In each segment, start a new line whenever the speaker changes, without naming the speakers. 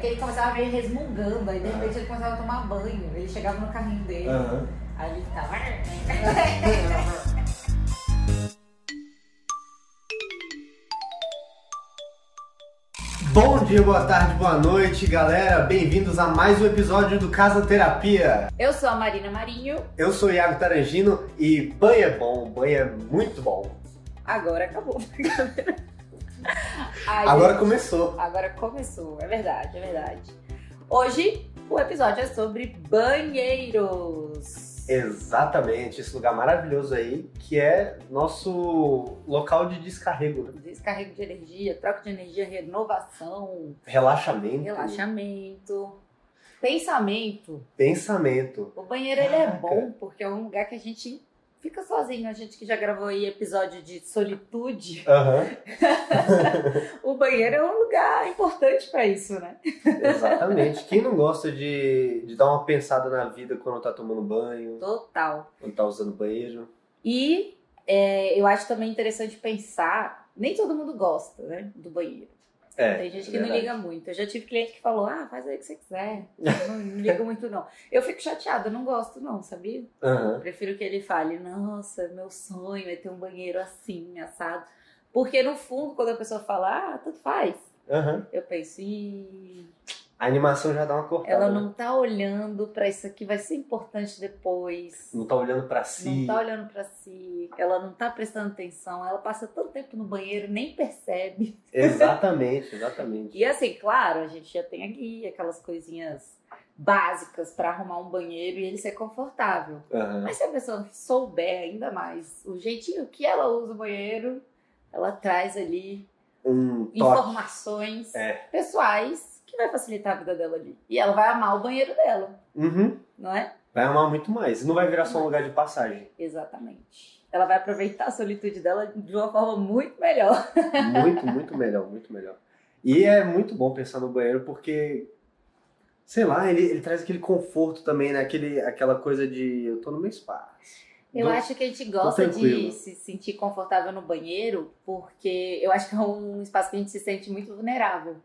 Que ele começava meio resmungando, aí de repente ele começava a tomar banho. Ele chegava no carrinho dele,
Aham.
aí ele ficava.
Bom dia, boa tarde, boa noite, galera. Bem-vindos a mais um episódio do Casa Terapia.
Eu sou a Marina Marinho,
Eu sou o Iago Tarangino e banho é bom, banho é muito bom.
agora acabou. Aí,
Agora começou.
Agora começou, é verdade, é verdade. Hoje o episódio é sobre banheiros.
Exatamente, esse lugar maravilhoso aí, que é nosso local de descarrego, né?
Descarrego de energia, troca de energia, renovação,
relaxamento,
relaxamento, pensamento.
pensamento.
O banheiro ele é bom porque é um lugar que a gente fica sozinho. A gente que já gravou aí episódio de solitude,
Aham,
o banheiro é um lugar importante pra isso, né?
exatamente. Quem não gosta de, de dar uma pensada na vida quando tá tomando banho,
Total.
quando tá usando banheiro?
E é, eu acho também interessante pensar, nem todo mundo gosta, né, do banheiro.
É,
Tem gente
é
que não
verdade.
liga muito. Eu já tive cliente que falou, ah, faz aí o que você quiser. Eu não, não ligo muito, não. Eu fico chateada, não gosto, não, sabia?
Aham.
Prefiro que ele fale, nossa, meu sonho é ter um banheiro assim, assado. Porque no fundo, quando a pessoa fala, ah, tanto faz,
Aham.
eu penso, Ih,
A animação já dá uma cortada.
ela
né?
não tá olhando pra isso aqui, vai ser importante depois.
Não tá olhando pra si.
Não tá olhando pra si, ela não tá prestando atenção, ela passa tanto tempo no banheiro, nem percebe.
Exatamente, exatamente.
E assim, claro, a gente já tem aqui aquelas coisinhas básicas pra arrumar um banheiro e ele ser confortável.
Aham.
Mas se a pessoa souber ainda mais o jeitinho que ela usa o banheiro, ela traz ali
Um
informações
É.
pessoais vai facilitar a vida dela ali. E ela vai amar o banheiro dela,
Uhum.
não é?
Vai amar muito mais. Não vai virar só um lugar de passagem.
Exatamente. Ela vai aproveitar a solitude dela de uma forma muito melhor.
Muito, muito melhor, muito melhor. E é muito bom pensar no banheiro porque, sei lá, ele, ele traz aquele conforto também, né? Aquele, aquela coisa de eu tô no meu espaço.
Eu
Tô-
acho que a gente gosta de se sentir confortável no banheiro porque eu acho que é um espaço que a gente se sente muito vulnerável.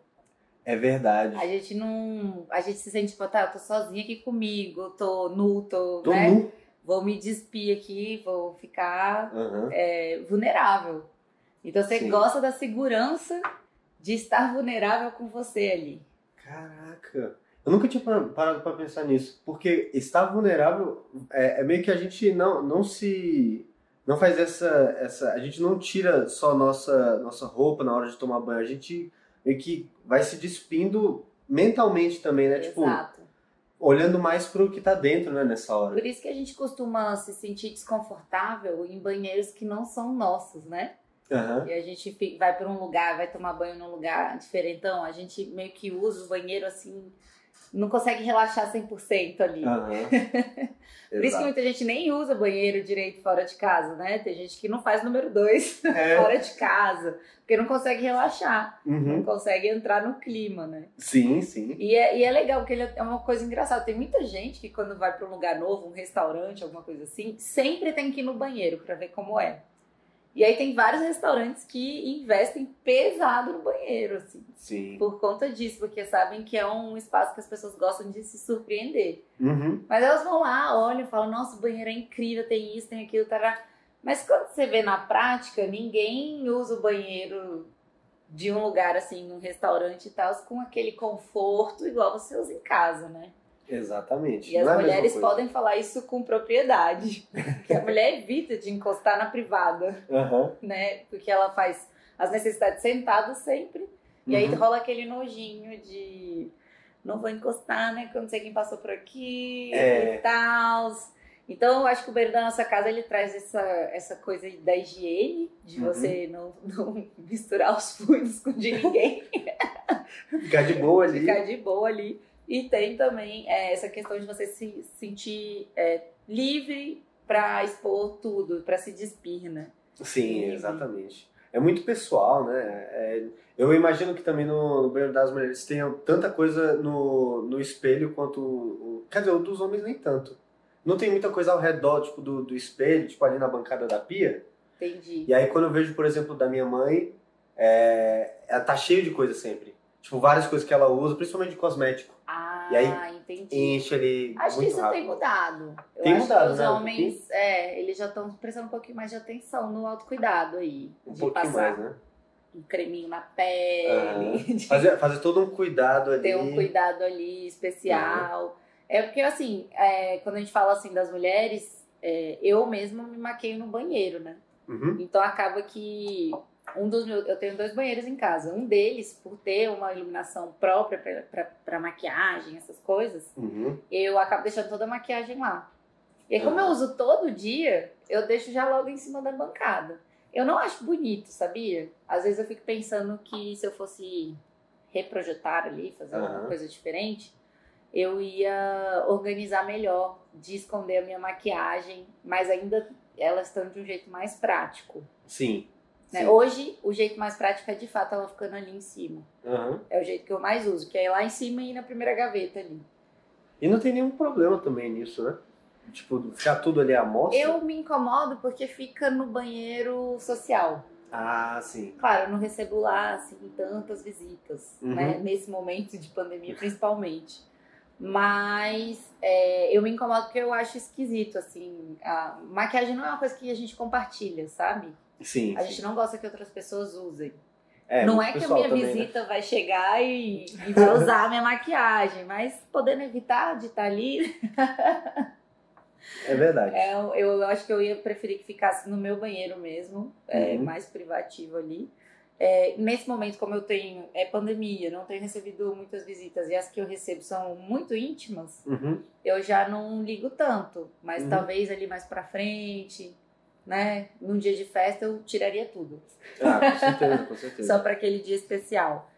É verdade.
A gente não. A gente se sente, tipo, tá, eu tô sozinha aqui comigo, tô nu, tô.
Tô
né?
nu.
Vou me despir aqui, vou ficar
Aham.
é, vulnerável. Então você
Sim.
gosta da segurança de estar vulnerável com você ali.
Caraca. Eu nunca tinha par- parado pra pensar nisso. Porque estar vulnerável é, é meio que a gente não, não se. Não faz essa, essa. A gente não tira só nossa, nossa roupa na hora de tomar banho. A gente meio que vai se despindo mentalmente também, né? Tipo,
Exato.
olhando mais pro que tá dentro, né, nessa hora.
Por isso que a gente costuma se sentir desconfortável em banheiros que não são nossos, né?
Aham.
E a gente vai para um lugar, vai tomar banho num lugar diferentão, a gente meio que usa o banheiro assim, não consegue relaxar 100% ali.
Aham.
Por isso que muita gente nem usa banheiro direito fora de casa, né? Tem gente que não faz número dois
É.
fora de casa, porque não consegue relaxar, não
Uhum.
consegue entrar no clima, né?
Sim, sim.
E é, e é legal, porque ele é uma coisa engraçada. Tem muita gente que quando vai para um lugar novo, um restaurante, alguma coisa assim, sempre tem que ir no banheiro para ver como é. E aí tem vários restaurantes que investem pesado no banheiro, assim,
Sim.
por conta disso, porque sabem que é um espaço que as pessoas gostam de se surpreender.
Uhum.
Mas elas vão lá, olham, falam, nossa, o banheiro é incrível, tem isso, tem aquilo, tará. Mas quando você vê na prática, ninguém usa o banheiro de um lugar assim, num restaurante e tal, com aquele conforto igual você usa em casa, né?
Exatamente.
E as
Não é a mesma
mulheres podem falar isso com propriedade. que a mulher evita de encostar na privada,
Aham.
né? Porque ela faz as necessidades sentada sempre. E aí
Uhum.
rola aquele nojinho de não vou encostar, né? Que eu não sei quem passou por aqui
É.
e tal. Então eu acho que o banheiro da nossa casa ele traz essa, essa coisa da higiene, de
Uhum.
você não, não misturar os fluidos com de ninguém,
Ficar de boa ali.
ficar de boa ali. E tem também é, essa questão de você se sentir é, livre pra expor tudo, pra se despir, né?
Sim, exatamente. É muito pessoal, né? É- eu imagino que também no, no banheiro das mulheres tenha tanta coisa no, no espelho quanto. O, quer dizer, o dos homens nem tanto. Não tem muita coisa ao redor, tipo, do, do espelho, tipo, ali na bancada da pia.
Entendi.
E aí, quando eu vejo, por exemplo, da minha mãe, é, ela tá cheio de coisa sempre. Tipo, várias coisas que ela usa, principalmente de cosmético.
Ah,
E aí,
entendi.
Enche ali
Acho que isso
rápido.
tem mudado. Eu
Tem
acho
mudado,
que os
né,
homens, é, eles já estão prestando um pouquinho mais de atenção no autocuidado aí.
Um
de
pouquinho
passar
mais, né?
um creminho na pele, de
Fazer, fazer todo um cuidado ali.
ter um cuidado ali especial. É porque, assim, é, quando a gente fala assim das mulheres, é, eu mesma me maqueio no banheiro, né?
Uhum.
Então acaba que um dos meus, eu tenho dois banheiros em casa. Um deles, por ter uma iluminação própria para maquiagem, essas coisas,
Uhum.
eu acabo deixando toda a maquiagem lá. E aí, como eu
Aham.
uso todo dia, eu deixo já logo em cima da bancada. Eu não acho bonito, sabia? Às vezes eu fico pensando que se eu fosse reprojetar ali, fazer alguma
Aham.
coisa diferente, eu ia organizar melhor de esconder a minha maquiagem, mas ainda ela estando de um jeito mais prático.
Sim.
Né? Hoje, o jeito mais prático é de fato ela ficando ali em cima.
Aham.
É o jeito que eu mais uso, que é ir lá em cima e ir na primeira gaveta ali.
E não tem nenhum problema também nisso, né? Tipo, ficar tudo ali à mostra.
Eu me incomodo porque fica no banheiro social.
Ah, sim.
Claro, eu não recebo lá assim tantas visitas,
Uhum.
né? Nesse momento de pandemia, principalmente. Mas é, eu me incomodo porque eu acho esquisito, assim. A maquiagem não é uma coisa que a gente compartilha, sabe?
Sim.
A
sim.
gente não gosta que outras pessoas usem.
É,
não é que a minha
também, né?
visita vai chegar e, e vai usar a minha maquiagem, mas podendo evitar de estar ali,
É verdade.
É, eu, eu acho que eu ia preferir que ficasse no meu banheiro mesmo, é,
Uhum.
mais privativo ali. É, nesse momento, como eu tenho é pandemia, não tenho recebido muitas visitas e as que eu recebo são muito íntimas,
Uhum.
eu já não ligo tanto. Mas
Uhum.
talvez ali mais pra frente, né? Num dia de festa eu tiraria tudo,
Ah, com certeza, com certeza.
só para aquele dia especial.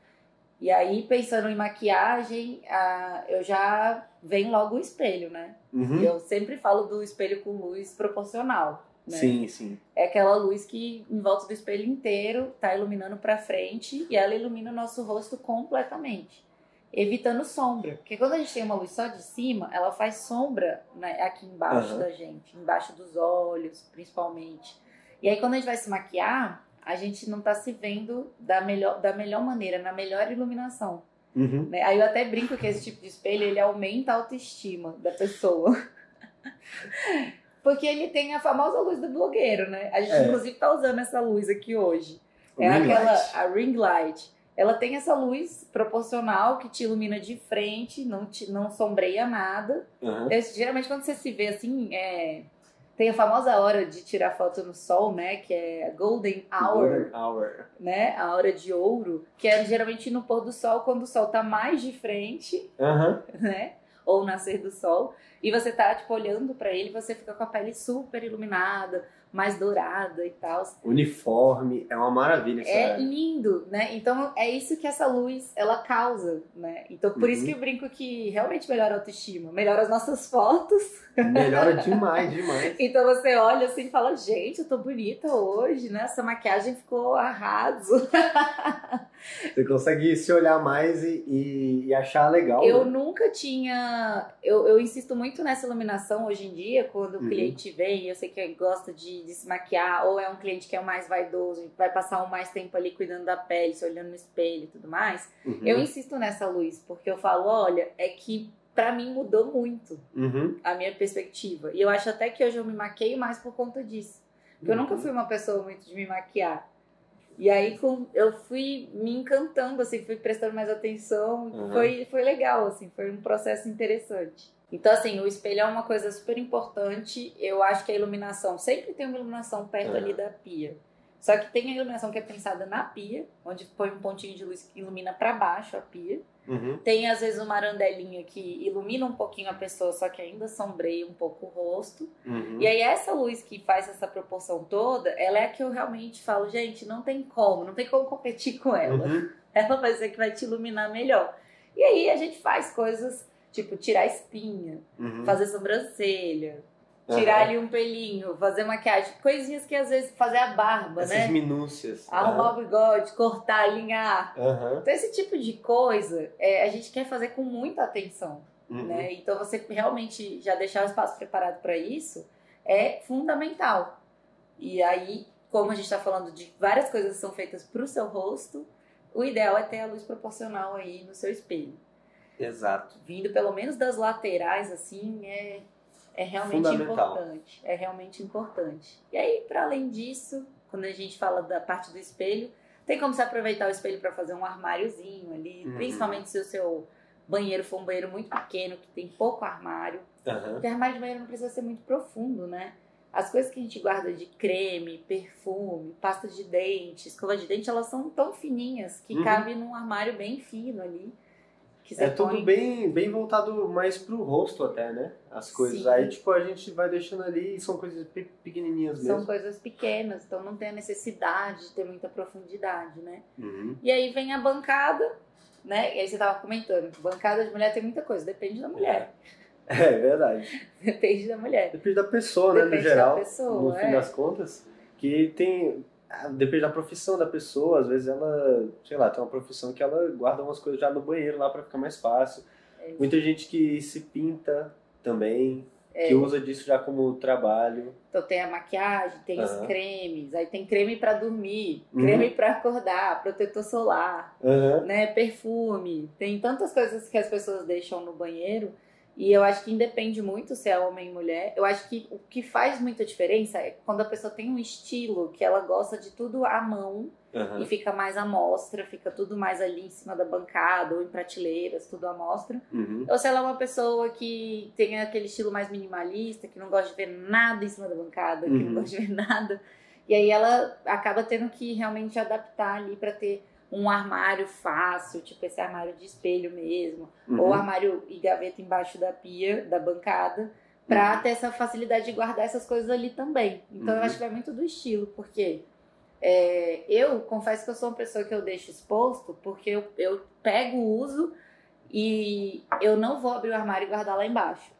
E aí, pensando em maquiagem, ah, eu já venho logo o espelho, né?
Uhum.
Eu sempre falo do espelho com luz proporcional. Né?
Sim, sim.
É aquela luz que em volta do espelho inteiro tá iluminando pra frente e ela ilumina o nosso rosto completamente, evitando sombra. Porque quando a gente tem uma luz só de cima, ela faz sombra né, aqui embaixo
Aham.
da gente, embaixo dos olhos, principalmente. E aí quando a gente vai se maquiar, a gente não tá se vendo da melhor, da melhor maneira, na melhor iluminação.
Uhum.
né? Aí eu até brinco que esse tipo de espelho ele aumenta a autoestima da pessoa. Porque ele tem a famosa luz do blogueiro, né? A gente
É.
inclusive tá usando essa luz aqui hoje. É
Ring
aquela
light.
a ring light. Ela tem essa luz proporcional que te ilumina de frente, não te, não sombreia nada.
Aham.
Eu, geralmente quando você se vê assim, é, tem a famosa hora de tirar foto no sol, né? Que é a golden hour
Golden hour.
né? A hora de ouro, que é geralmente no pôr do sol, quando o sol tá mais de frente,
Aham.
né? Ou nascer do sol, e você tá, tipo, olhando pra ele, você fica com a pele super iluminada, mais dourada e tal.
Uniforme. É uma maravilha essa
É
área.
lindo, né? Então é isso que essa luz ela causa, né? Então por isso
Uhum.
que eu brinco que realmente melhora a autoestima, melhora as nossas fotos.
Melhora demais, demais.
Então você olha assim e fala, gente, eu tô bonita hoje, né? Essa maquiagem ficou arraso.
Você consegue se olhar mais e, e, e achar legal.
Eu
né?
nunca tinha. Eu, eu insisto muito nessa iluminação hoje em dia, quando o
Uhum.
cliente vem, eu sei que gosta de, de se maquiar, ou é um cliente que é mais vaidoso, vai passar um mais tempo ali cuidando da pele, se olhando no espelho e tudo mais.
Uhum.
Eu insisto nessa luz, porque eu falo, olha, é que pra mim mudou muito
Uhum.
a minha perspectiva. E eu acho até que hoje eu me maqueio mais por conta disso. Porque eu
Uhum.
nunca fui uma pessoa muito de me maquiar. E aí com, eu fui me encantando, assim, fui prestando mais atenção.
Uhum.
Foi, foi legal, assim, foi um processo interessante. Então, assim, o espelho é uma coisa super importante. Eu acho que a iluminação, sempre tem uma iluminação perto
Uhum.
ali da pia. Só que tem a iluminação que é pensada na pia, onde põe um pontinho de luz que ilumina para baixo a pia.
Uhum.
Tem às vezes uma arandelinha que ilumina um pouquinho a pessoa, só que ainda sombreia um pouco o rosto.
Uhum.
E aí essa luz que faz essa proporção toda, ela é a que eu realmente falo, gente, não tem como, não tem como competir com ela.
Uhum.
Ela vai ser que vai te iluminar melhor. E aí a gente faz coisas tipo tirar espinha,
Uhum.
fazer sobrancelha, tirar ali um pelinho, fazer maquiagem, coisinhas que às vezes fazer a barba,
Essas
né?
minúcias.
Arrumar o bigode, cortar, alinhar. Então esse tipo de coisa é, a gente quer fazer com muita atenção.
Uhum.
né? Então você realmente já deixar o espaço preparado para isso é fundamental. E aí, como a gente está falando de várias coisas que são feitas para o seu rosto, o ideal é ter a luz proporcional aí no seu espelho.
Exato.
Vindo pelo menos das laterais, assim, é, é realmente importante. É realmente importante. E aí, para além disso, quando a gente fala da parte do espelho, tem como você aproveitar o espelho para fazer um armáriozinho ali, uhum. principalmente se o seu banheiro for um banheiro muito pequeno, que tem pouco armário. Uhum. Porque armário de banheiro não precisa ser muito profundo, né? As coisas que a gente guarda de creme, perfume, pasta de dente, escova de dente, elas são tão fininhas que uhum. cabe num armário bem fino ali.
É põe... tudo bem, bem voltado mais pro rosto até, né? As coisas. Sim. Aí, tipo, a gente vai deixando ali e são coisas pequenininhas mesmo.
São coisas pequenas, então não tem a necessidade de ter muita profundidade, né? Uhum. E aí vem a bancada, né? E aí você tava comentando, bancada de mulher tem muita coisa, depende da mulher.
É. É verdade.
Depende da mulher.
Depende da pessoa, Depende né, no geral. Pessoa, no fim é. das contas. Que tem. Depende da profissão da pessoa. Às vezes ela, sei lá, tem uma profissão que ela guarda umas coisas já no banheiro lá para ficar mais fácil. É. Muita gente que se pinta também. É. Que usa disso já como trabalho.
Então tem a maquiagem, tem uhum. os cremes, aí tem creme para dormir, uhum. creme para acordar, protetor solar, uhum. né, perfume. Tem tantas coisas que as pessoas deixam no banheiro e eu acho que independe muito se é homem ou mulher. Eu acho que o que faz muita diferença é quando a pessoa tem um estilo que ela gosta de tudo à mão uhum. e fica mais à mostra, fica tudo mais ali em cima da bancada ou em prateleiras, tudo à mostra. Uhum. Ou se ela é uma pessoa que tem aquele estilo mais minimalista, que não gosta de ver nada em cima da bancada, uhum. que não uhum. gosta de ver nada. E aí ela acaba tendo que realmente adaptar ali para ter um armário fácil, tipo esse armário de espelho mesmo, uhum. ou armário e gaveta embaixo da pia, da bancada, para uhum. ter essa facilidade de guardar essas coisas ali também. Então uhum. eu acho que vai muito do estilo, porque é, eu confesso que eu sou uma pessoa que eu deixo exposto, porque eu, eu pego o uso e eu não vou abrir o armário e guardar lá embaixo.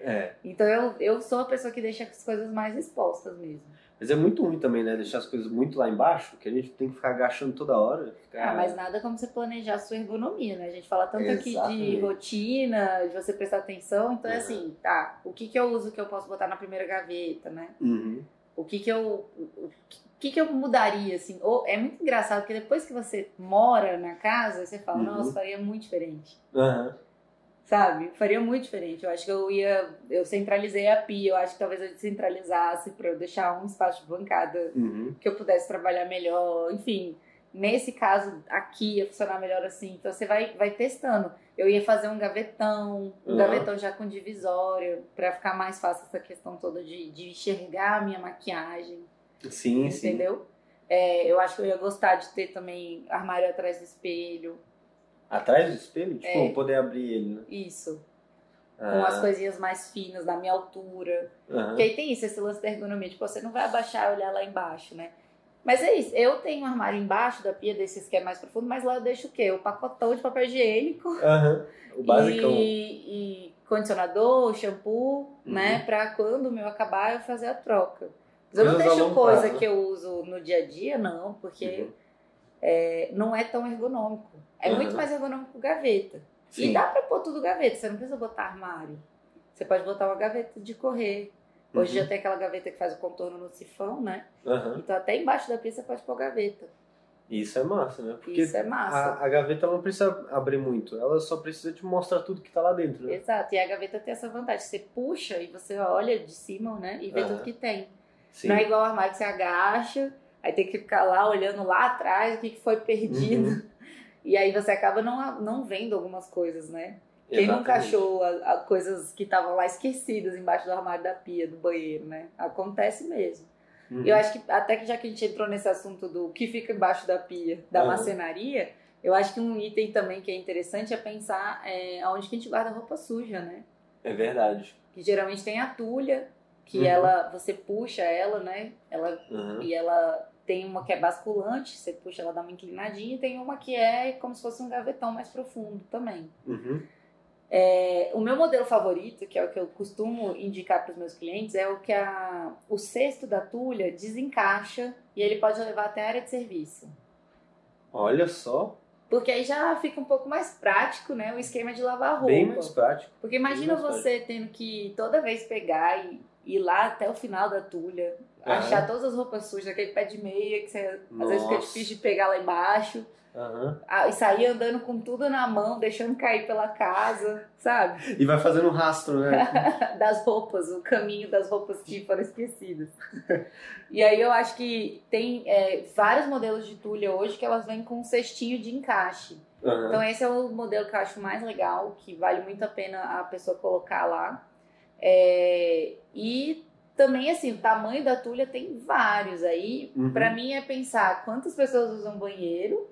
É.
Então eu, eu sou a pessoa que deixa as coisas mais expostas mesmo.
Mas é muito ruim também, né? Deixar as coisas muito lá embaixo, que a gente tem que ficar agachando toda hora. Ficar...
Ah, mas nada como você planejar a sua ergonomia, né? A gente fala tanto Exatamente. aqui de rotina, de você prestar atenção. Então uhum. é assim, tá, o que que eu uso que eu posso botar na primeira gaveta, né?
Uhum.
O que que eu... O que que eu mudaria, assim? Ou, é muito engraçado, porque depois que você mora na casa, você fala, uhum. nossa, faria muito diferente.
Uhum
sabe? Faria muito diferente. Eu acho que eu ia. Eu centralizei a pia, eu acho que talvez eu descentralizasse para eu deixar um espaço de bancada
uhum.
que eu pudesse trabalhar melhor. Enfim, nesse caso aqui ia funcionar melhor assim. Então você vai, vai testando. Eu ia fazer um gavetão, um uhum. gavetão já com divisória, para ficar mais fácil essa questão toda de, de enxergar a minha maquiagem.
Sim,
entendeu? Sim. É, eu acho que eu ia gostar de ter também armário atrás do espelho.
Atrás do espelho? Tipo, é. poder abrir ele, né?
Isso. Ah. Com as coisinhas mais finas, da minha altura. Uhum. Porque aí tem isso, esse lance da ergonomia. Tipo, você não vai abaixar e olhar lá embaixo, né? Mas é isso, eu tenho um armário embaixo da pia desses que é mais profundo, mas lá eu deixo o quê? O pacotão de papel higiênico.
Uhum. O basicão.
E, e condicionador, shampoo, uhum. né? Pra quando o meu acabar eu fazer a troca. Mas eu não deixo coisa que eu uso no dia a dia, não, porque uhum. É, não é tão ergonômico. É uhum. muito mais ergonômico gaveta. Sim. E dá pra pôr tudo gaveta, você não precisa botar armário. Você pode botar uma gaveta de correr. Hoje uhum. já tem aquela gaveta que faz o contorno no sifão, né?
Uhum.
Então até embaixo da você pode pôr gaveta.
Isso é massa, né? Porque
Isso é massa.
A, a, gaveta não precisa abrir muito, ela só precisa te mostrar tudo que tá lá dentro, né?
Exato, e a gaveta tem essa vantagem. Você puxa e você olha de cima, né? E vê uhum. tudo que tem. Sim. Não é igual o armário que você agacha, aí tem que ficar lá olhando lá atrás o que foi perdido. Uhum. E aí você acaba não, não vendo algumas coisas, né? Quem nunca achou a, a coisas que estavam lá esquecidas embaixo do armário da pia, do banheiro, né? Acontece mesmo. Uhum. Eu acho que, até que já que a gente entrou nesse assunto do que fica embaixo da pia, da uhum. macenaria, eu acho que um item também que é interessante é pensar é, aonde que a gente guarda roupa suja, né?
É verdade.
Que geralmente tem a tulha, que uhum. ela, você puxa ela, né? Ela,
uhum.
E ela tem uma que é basculante, você puxa ela dá uma inclinadinha, e tem uma que é como se fosse um gavetão mais profundo também.
Uhum.
É, o meu modelo favorito, que é o que eu costumo indicar para os meus clientes, é o que a, o cesto da tulha desencaixa e ele pode levar até a área de serviço.
Olha só.
Porque aí já fica um pouco mais prático, né? O esquema de lavar roupa.
Bem mais prático.
Porque imagina você tendo que toda vez pegar e ir lá até o final da tulha, achar todas as roupas sujas, aquele pé de meia que você, às vezes fica difícil de pegar lá embaixo.
Uhum.
E sair andando com tudo na mão, deixando cair pela casa, sabe?
E vai fazendo um rastro, né?
das roupas, o caminho das roupas que foram esquecidas. e aí eu acho que tem é, vários modelos de tulha hoje que elas vêm com um cestinho de encaixe.
Uhum.
Então esse é o modelo que eu acho mais legal, que vale muito a pena a pessoa colocar lá. É, e também, assim, o tamanho da tulha tem vários. Aí,
Uhum.
pra mim, é pensar quantas pessoas usam banheiro.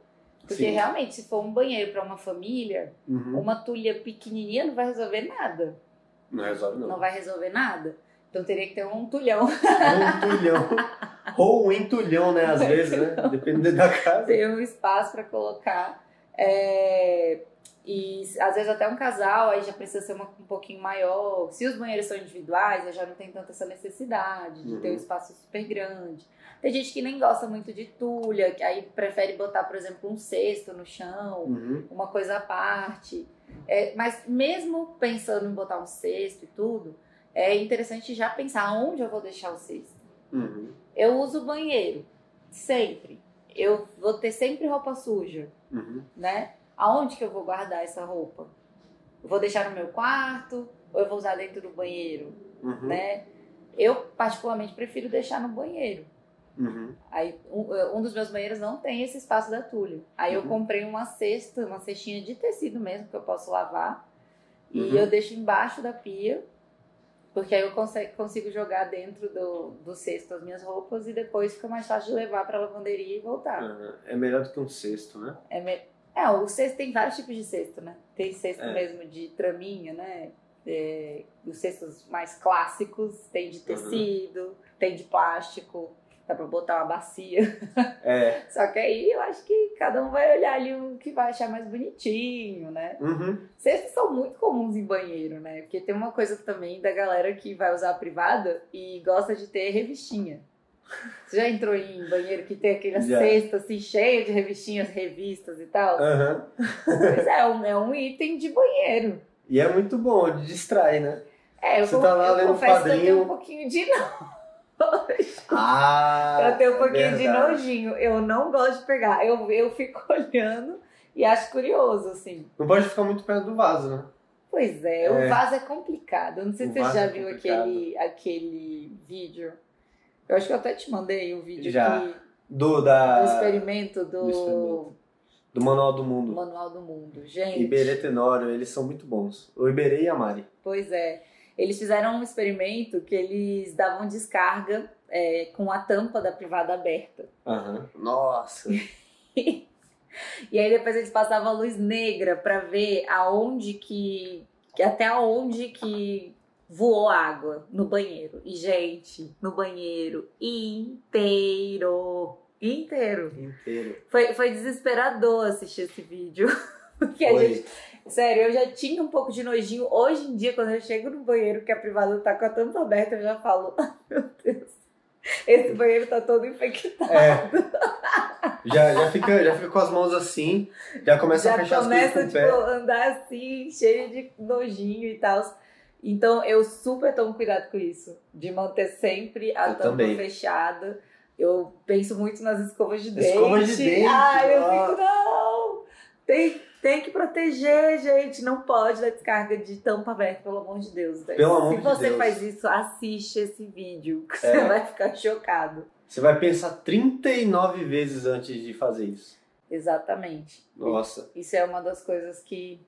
Porque
Sim.
realmente, se for um banheiro pra uma família,
Uhum.
uma tulha pequenininha não vai resolver nada.
Não resolve, não.
Não vai resolver nada. Então teria que ter um tulhão.
Um tulhão. Ou um entulhão, né? Às vezes, né? Dependendo da casa.
ter um espaço pra colocar. É, E às vezes até um casal, aí já precisa ser uma- um pouquinho maior. Se os banheiros são individuais, aí já não tem tanta essa necessidade de ter um
Uhum.
espaço super grande. Tem gente que nem gosta muito de tulha, que aí prefere botar, por exemplo, um cesto no chão,
Uhum.
uma coisa à parte. É, mas mesmo pensando em botar um cesto e tudo, é interessante já pensar onde eu vou deixar o cesto.
Uhum.
Eu uso o banheiro, sempre. Eu vou ter sempre roupa suja
Uhum.
né? Aonde que eu vou guardar essa roupa? Eu vou deixar no meu quarto ou eu vou usar dentro do banheiro,
Uhum.
né? Eu particularmente prefiro deixar no banheiro.
Uhum.
Aí um, um dos meus banheiros não tem esse espaço da tulha. Aí eu
Uhum.
comprei uma cesta, uma cestinha de tecido mesmo que eu posso lavar e
Uhum.
eu deixo embaixo da pia. Porque aí eu consigo, jogar dentro do, do cesto as minhas roupas e depois fica mais fácil de levar pra lavanderia e voltar.
Uhum. É melhor do que um cesto, né?
É, me- é, o cesto tem vários tipos de cesto, né? Tem cesto
É.
mesmo de traminha, né? É, os cestos mais clássicos, tem de tecido, tem de plástico, dá pra botar uma bacia.
É.
Só que aí eu acho que cada um vai olhar ali o que vai achar mais bonitinho, né?
Uhum.
Cestos são muito comuns em banheiro, né? Porque tem uma coisa também da galera que vai usar a privada e gosta de ter revistinha. Você já entrou em banheiro que tem aquele
Já.
cesto assim cheio de revistinhas, revistas e tal?
Aham.
Pois é, um- é um item de banheiro.
E é muito bom, distrai, né?
É, eu,
Você tá lá
eu
lendo
confesso que eu tenho um pouquinho de nojo.
Ah!
eu tenho um pouquinho de
verdade.
nojinho. Eu não gosto de pegar. Eu, eu fico olhando e acho curioso, assim.
Não pode ficar muito perto do vaso, né?
Pois é,
É.
o vaso é complicado. Eu não sei
O
se você já
é
viu
complicado.
aquele, aquele vídeo. Eu acho que eu até te mandei o vídeo
Já.
que-
Do, da,
do experimento do,
do experimento. do Manual do Mundo.
Manual do Mundo. Gente.
Iberê Tenório, eles são muito bons. O Iberê e a Mari.
Pois é. Eles fizeram um experimento que eles davam descarga é, com a tampa da privada aberta.
Aham. Nossa!
E aí depois eles passavam a luz negra pra ver aonde que, que até aonde que voou água no banheiro. E gente, no banheiro inteiro, inteiro.
Inteiro.
Foi, foi desesperador assistir esse vídeo. Porque a
Foi.
gente Sério, eu já tinha um pouco de nojinho. Hoje em dia, quando eu chego no banheiro que a privada tá com a tampa aberta, eu já falo, "Ah, meu Deus, esse banheiro tá todo infectado.
É. Já, já, fica, já fica com as mãos assim, já começa a
já
fechar
começa,
as
tipo,
coisas com o pé.
andar assim, cheio de nojinho e tal. Então, eu super tomo cuidado com isso. De manter sempre a
Eu
tampa
também.
fechada. Eu penso muito nas escovas de dente.
Escovas de dente,
Ai, eu
ó.
fico, não! Tem, tem que proteger, gente. Não pode dar descarga de tampa aberta, pelo amor de Deus.
Pelo amor
Se
de
você
Deus.
faz isso, assiste esse vídeo. que
É.
Você vai ficar chocado.
Você vai pensar 39 vezes antes de fazer isso.
Exatamente.
Nossa.
Isso é uma das coisas que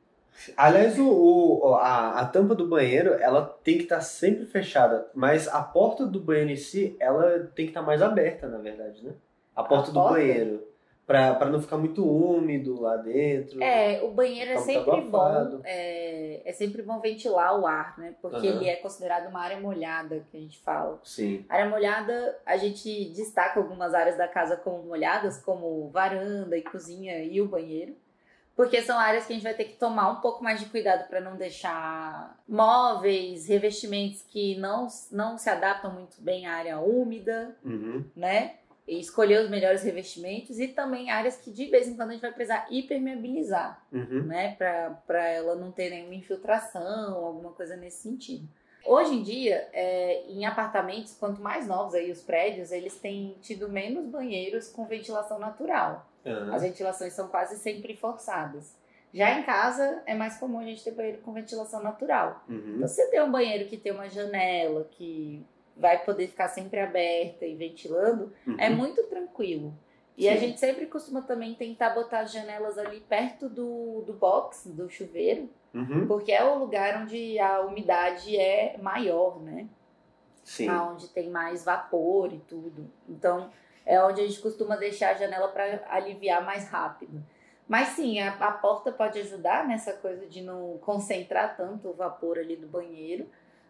Aliás, o, o- a, a tampa do banheiro, ela tem que estar sempre fechada, mas a porta do banheiro em si, ela tem que estar mais aberta, na verdade, né? A porta do
porta?
banheiro. Pra, pra não ficar muito úmido lá dentro.
É, o banheiro é
Tá
sempre bom. É, é sempre bom ventilar o ar, né? Porque
Aham.
ele é considerado uma área molhada, que a gente fala.
Sim.
Área molhada, a gente destaca algumas áreas da casa como molhadas, como varanda e cozinha e o banheiro. Porque são áreas que a gente vai ter que tomar um pouco mais de cuidado para não deixar móveis, revestimentos que não, não se adaptam muito bem à área úmida
Uhum.
né? E escolher os melhores revestimentos e também áreas que de vez em quando a gente vai precisar hipermeabilizar,
Uhum.
né? Pra ela não ter nenhuma infiltração, alguma coisa nesse sentido. Hoje em dia, é, em apartamentos, quanto mais novos aí os prédios, eles têm tido menos banheiros com ventilação natural.
Aham.
As ventilações são quase sempre forçadas. Já em casa, é mais comum a gente ter banheiro com ventilação natural.
Uhum.
Então, você tem um banheiro que tem uma janela, que vai poder ficar sempre aberta e ventilando,
Uhum.
é muito tranquilo. E a
Sim.
gente sempre costuma também tentar botar as janelas ali perto do, do box, do chuveiro,
Uhum.
porque é o lugar onde a umidade é maior, né?
Sim.
Onde tem mais vapor e tudo. Então, é onde a gente costuma deixar a janela para aliviar mais rápido. Mas sim, a, a porta pode ajudar nessa coisa de não concentrar tanto o vapor ali do banheiro,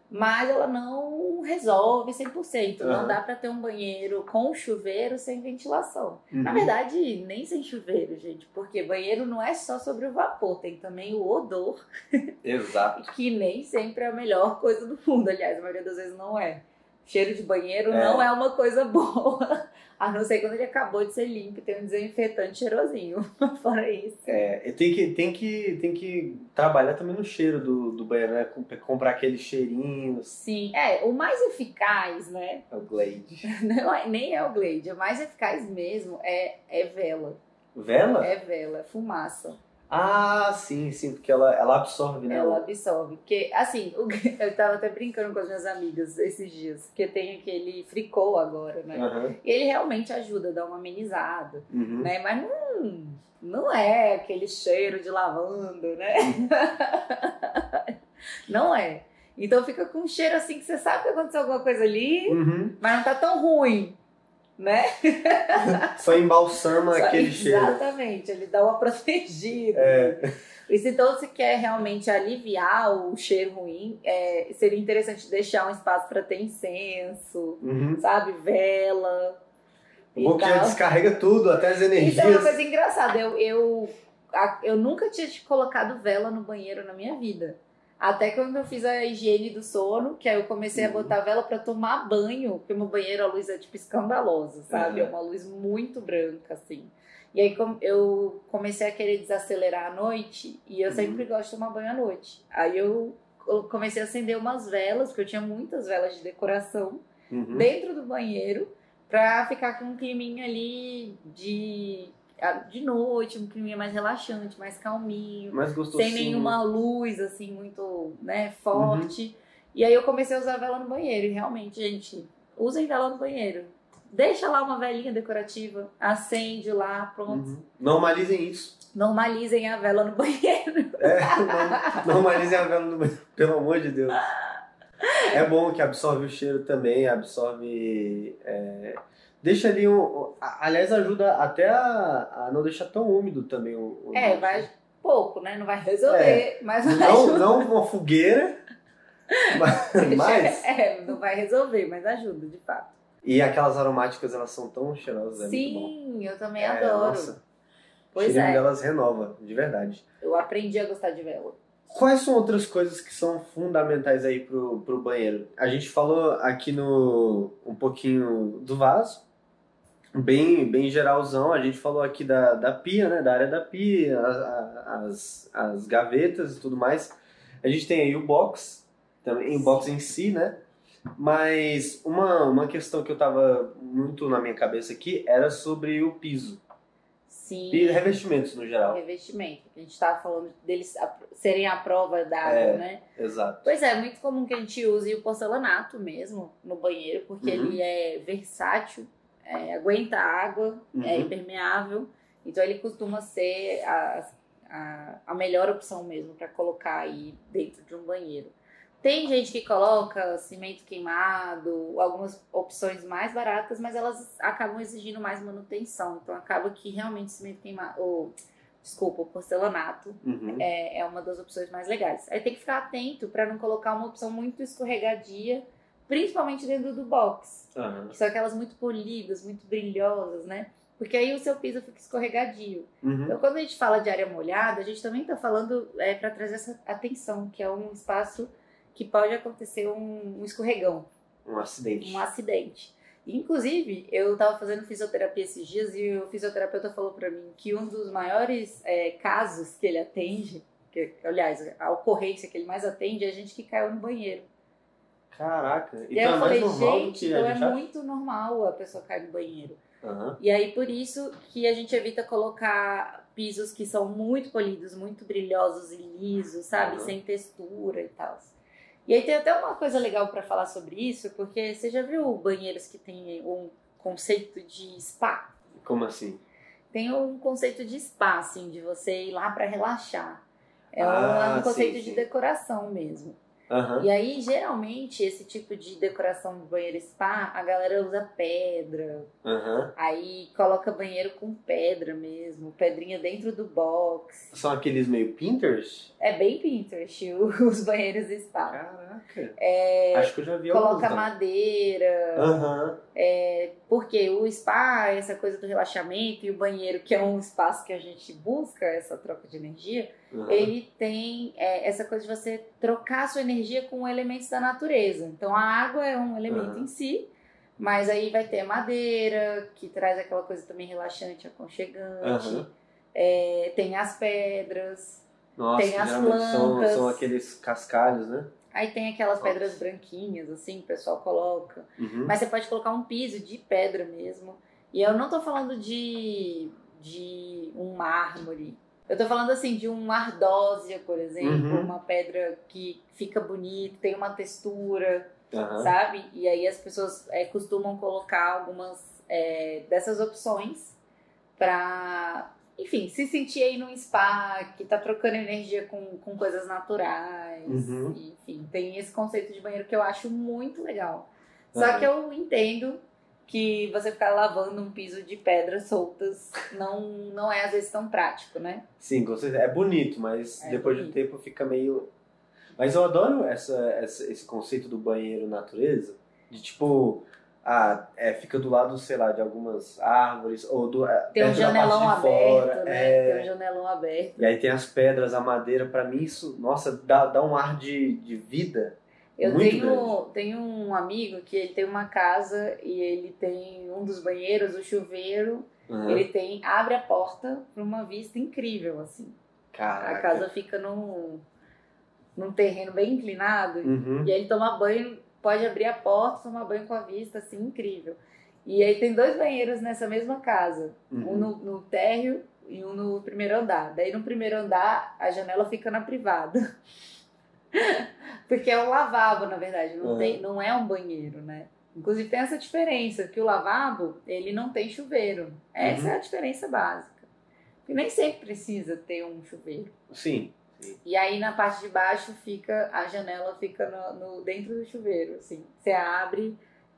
mas ela não resolve 100%. Não
Aham.
dá para ter um banheiro com chuveiro sem ventilação. Na
Uhum.
verdade, nem sem chuveiro, gente, porque banheiro não é só sobre o vapor, tem também o odor,
Exato.
que nem sempre é a melhor coisa do mundo. Aliás, a maioria das vezes não é. Cheiro de banheiro
É.
não é uma coisa boa, a não ser quando ele acabou de ser limpo e tem um desinfetante cheirosinho. Fora isso.
É, tem que, tem, que, tem que trabalhar também no cheiro do, do banheiro, né? Com- Comprar aqueles cheirinhos.
Sim, é, o mais eficaz, né?
É o Glade.
Não é, nem é o Glade, o mais eficaz mesmo é, é vela.
Vela?
É vela, é fumaça.
Ah, sim, sim, porque ela, ela absorve, né?
Ela absorve. Porque, assim, o- eu tava até brincando com as minhas amigas esses dias, porque tem aquele fricô agora, né?
Aham.
E ele realmente ajuda a dar uma amenizada,
Uhum.
né? Mas não, não é aquele cheiro de lavanda, né? não é. Então fica com um cheiro assim que você sabe que aconteceu alguma coisa ali,
Uhum.
mas não tá tão ruim, né?
Só embalsama
Só-
aquele cheiro.
Exatamente, ele dá uma protegida.
É.
E se então você quer realmente aliviar o cheiro ruim, é, seria interessante deixar um espaço para ter incenso,
Uhum.
sabe? Vela.
Bom que já
tal.
descarrega tudo, até as
Isso é uma
energias.
coisa engraçada. Eu, eu, eu nunca tinha colocado vela no banheiro na minha vida. Até quando eu fiz a higiene do sono, que aí eu comecei a
Uhum.
botar vela pra tomar banho, porque meu banheiro a luz é tipo escandalosa, sabe?
Uhum.
É uma luz muito branca, assim. E aí eu comecei a querer desacelerar à noite, e eu
Uhum.
sempre gosto de tomar banho à noite. Aí eu eu comecei a acender umas velas, porque eu tinha muitas velas de decoração
Uhum.
dentro do banheiro pra ficar com um climinha ali de, de noite, um climinha mais relaxante, mais calminho,
Mais
sem nenhuma luz assim muito, né, forte. E aí eu comecei a usar vela no banheiro e realmente, gente, usem vela no banheiro. Deixa lá uma velinha decorativa, acende lá, pronto.
Uhum. Normalizem isso.
Normalizem a vela no banheiro.
É, não- normalizem a vela no banheiro, pelo amor de Deus. É bom que absorve o cheiro também, absorve. é, deixa ali um. Aliás, ajuda até a, a não deixar tão úmido também o. o
É,
ambiente.
vai pouco, né? Não vai resolver,
É.
mas vai
Não, não uma fogueira, mas, mas-
É, não vai resolver, mas ajuda, de fato.
E aquelas aromáticas, elas são tão cheirosas, é.
Sim, eu também
É,
adoro.
nossa, o
pois
cheirinho
é,
delas renova, de verdade.
eu aprendi a gostar de vela.
Quais são outras coisas que são fundamentais aí pro, pro banheiro? A gente falou aqui no um pouquinho do vaso, bem, bem geralzão. A gente falou aqui da, da pia, né? Da área da pia, a- a- as, as gavetas e tudo mais. A gente tem aí o box, também, o box em si, né? Mas uma, uma questão que eu tava muito na minha cabeça aqui era sobre o piso.
Sim.
E revestimentos no geral.
Revestimento. A gente estava falando deles serem a prova d'água,
É.
né?
Exato.
Pois é, é muito comum que a gente use o porcelanato mesmo no banheiro, porque
Uhum.
ele é versátil, é, aguenta água, é
Uhum.
impermeável. Então ele costuma ser a, a, a melhor opção mesmo para colocar aí dentro de um banheiro. Tem gente que coloca cimento queimado, algumas opções mais baratas, mas elas acabam exigindo mais manutenção. Então acaba que realmente cimento queimado, ou desculpa, porcelanato
Uhum.
é, é uma das opções mais legais. Aí tem que ficar atento para não colocar uma opção muito escorregadia, principalmente dentro do box,
Aham.
que são aquelas muito polidas, muito brilhosas, né? Porque aí o seu piso fica escorregadio.
Uhum.
Então, quando a gente fala de área molhada, a gente também está falando é, para trazer essa atenção, que é um espaço que pode acontecer um, um escorregão,
Um acidente.
um acidente. Inclusive, eu estava fazendo fisioterapia esses dias e o fisioterapeuta falou para mim que um dos maiores é, casos que ele atende, que, aliás, a ocorrência que ele mais atende é gente que caiu no banheiro.
Caraca,
e
então é
falei,
mais normal do
gente,
que a
então é
gente acha?
muito normal a pessoa cair no banheiro.
Aham.
E aí, por isso que a gente evita colocar pisos que são muito polidos, muito brilhosos e lisos, sabe?
Uhum.
Sem textura e tal. E aí tem até uma coisa legal pra falar sobre isso, porque você já viu banheiros que tem um conceito de spa?
Como assim?
Tem um conceito de spa, assim, de você ir lá pra relaxar. É um-
Ah,
um, conceito
sim,
de
sim.
decoração mesmo.
Aham.
E aí, geralmente, esse tipo de decoração de banheiro spa, a galera usa pedra,
Aham.
Aí coloca banheiro com pedra mesmo, pedrinha dentro do box.
São aqueles meio Pinterest?
É bem Pinterest os banheiros spa.
Caraca.
É,
Acho que eu já vi alguns.
coloca
então.
madeira,
Aham.
é, porque o spa, essa coisa do relaxamento e o banheiro, que é um espaço que a gente busca essa troca de energia,
aham.
ele tem é, essa coisa de você trocar a sua energia com elementos da natureza. Então a água é um elemento
Aham.
em si, mas aí vai ter a madeira, que traz aquela coisa também relaxante, aconchegante.
Aham.
É, tem as pedras,
Nossa,
Tem as
geralmente são,
plantas.
são aqueles cascalhos, né?
aí tem aquelas
Nossa.
pedras branquinhas, assim, que o pessoal coloca.
Uhum.
Mas você pode colocar um piso de pedra mesmo. E eu não tô falando de, de um mármore. Eu tô falando assim de um ardósia, por exemplo,
Uhum.
uma pedra que fica bonita, tem uma textura,
Aham.
sabe? E aí as pessoas é, costumam colocar algumas é, dessas opções pra, enfim, se sentir aí num spa que tá trocando energia com, com coisas naturais.
Uhum.
Enfim, tem esse conceito de banheiro que eu acho muito legal. Só que eu entendo que você ficar lavando um piso de pedras soltas não, não é às vezes tão prático, né?
Sim, com certeza. É bonito, mas
É
depois
bonito.
do tempo fica meio. Mas eu adoro essa, essa- esse conceito do banheiro natureza, de tipo, ah, é, fica do lado, sei lá, de algumas árvores, ou do, é,
Tem um janelão aberto,
fora,
né?
é.
Tem um janelão aberto.
E aí tem as pedras, a madeira, pra mim isso, nossa, dá, dá um ar de, de vida.
Eu
muito
tenho, tenho um amigo que ele tem uma casa e ele tem um dos banheiros, o chuveiro,
Aham.
ele tem abre a porta para uma vista incrível assim.
Caraca.
A casa fica num, num terreno bem inclinado
Uhum.
e aí ele toma banho, pode abrir a porta, tomar banho com a vista assim incrível. E aí tem dois banheiros nessa mesma casa,
Uhum.
um no, no térreo e um no primeiro andar. Daí no primeiro andar a janela fica na privada. Porque é um lavabo, na verdade, não,
Uhum.
tem, não é um banheiro, né? Inclusive tem essa diferença, que o lavabo, ele não tem chuveiro. Essa
Uhum.
é a diferença básica. E nem sempre precisa ter um chuveiro.
Sim.
E aí na parte de baixo fica, a janela fica no, no- dentro do chuveiro, assim. Você abre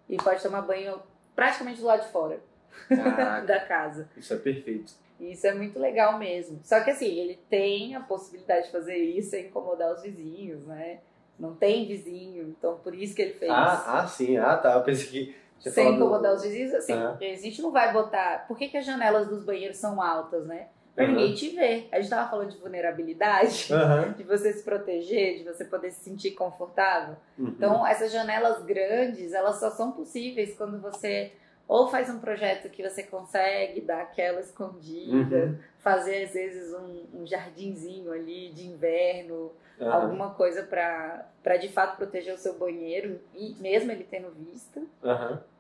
e pode tomar banho praticamente do lado de fora
Caraca,
da casa.
isso é perfeito.
E Isso é muito legal mesmo. Só que assim, ele tem a possibilidade de fazer isso sem incomodar os vizinhos, né? Não tem vizinho, então por isso que ele fez.
Ah, ah, sim. Ah, tá. Eu pensei que. tinha
sem incomodar os vizinhos, assim,
Aham.
a gente não vai botar. Por que, que as janelas dos banheiros são altas, né? Pra
Aham.
ninguém te ver. A gente tava falando de vulnerabilidade,
Aham.
de você se proteger, de você poder se sentir confortável.
Uhum.
Então, essas janelas grandes, elas só são possíveis quando você ou faz um projeto que você consegue dar aquela escondida,
Uhum.
fazer às vezes um, um jardinzinho ali de inverno,
Aham.
alguma coisa pra de fato proteger o seu banheiro, e mesmo ele tendo vista,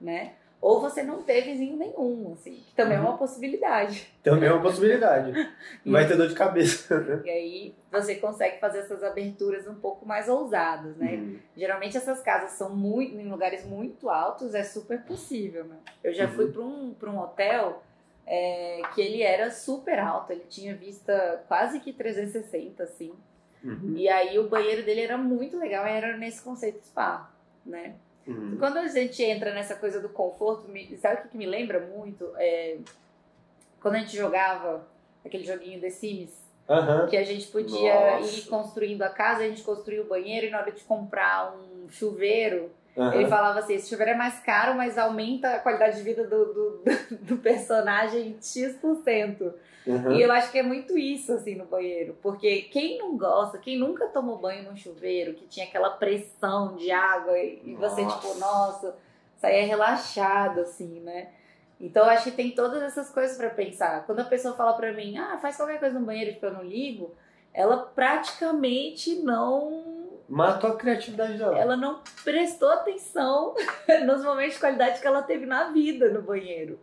né? Ou você não ter vizinho nenhum, assim, que também é
Uhum.
uma possibilidade.
Também é uma possibilidade. Vai ter dor de cabeça.
E aí você consegue fazer essas aberturas um pouco mais ousadas, né?
Uhum.
Geralmente essas casas são muito em lugares muito altos, é super possível, né? Eu já
Uhum.
fui para um, pra um hotel é, que ele era super alto, ele tinha vista quase que 360, assim.
Uhum.
E aí o banheiro dele era muito legal, era nesse conceito spa, né?
Uhum.
Quando a gente entra nessa coisa do conforto, me- sabe o que, me lembra muito? É, quando a gente jogava aquele joguinho The Sims,
Aham.
que a gente podia
Nossa.
ir construindo a casa, a gente construía o banheiro e na hora de comprar um chuveiro,
Aham.
ele falava assim, esse chuveiro é mais caro, mas aumenta a qualidade de vida do, do, do personagem X%.
Uhum.
E eu acho que é muito isso, assim, no banheiro. Porque quem não gosta, quem nunca tomou banho num chuveiro, que tinha aquela pressão de água e você, tipo, nossa, saía relaxado, assim, né? Então eu acho que tem todas essas coisas pra pensar. Quando a pessoa fala pra mim, ah, faz qualquer coisa no banheiro que eu não ligo, ela praticamente não
Matou a criatividade dela.
Ela não prestou atenção nos momentos de qualidade que ela teve na vida no banheiro.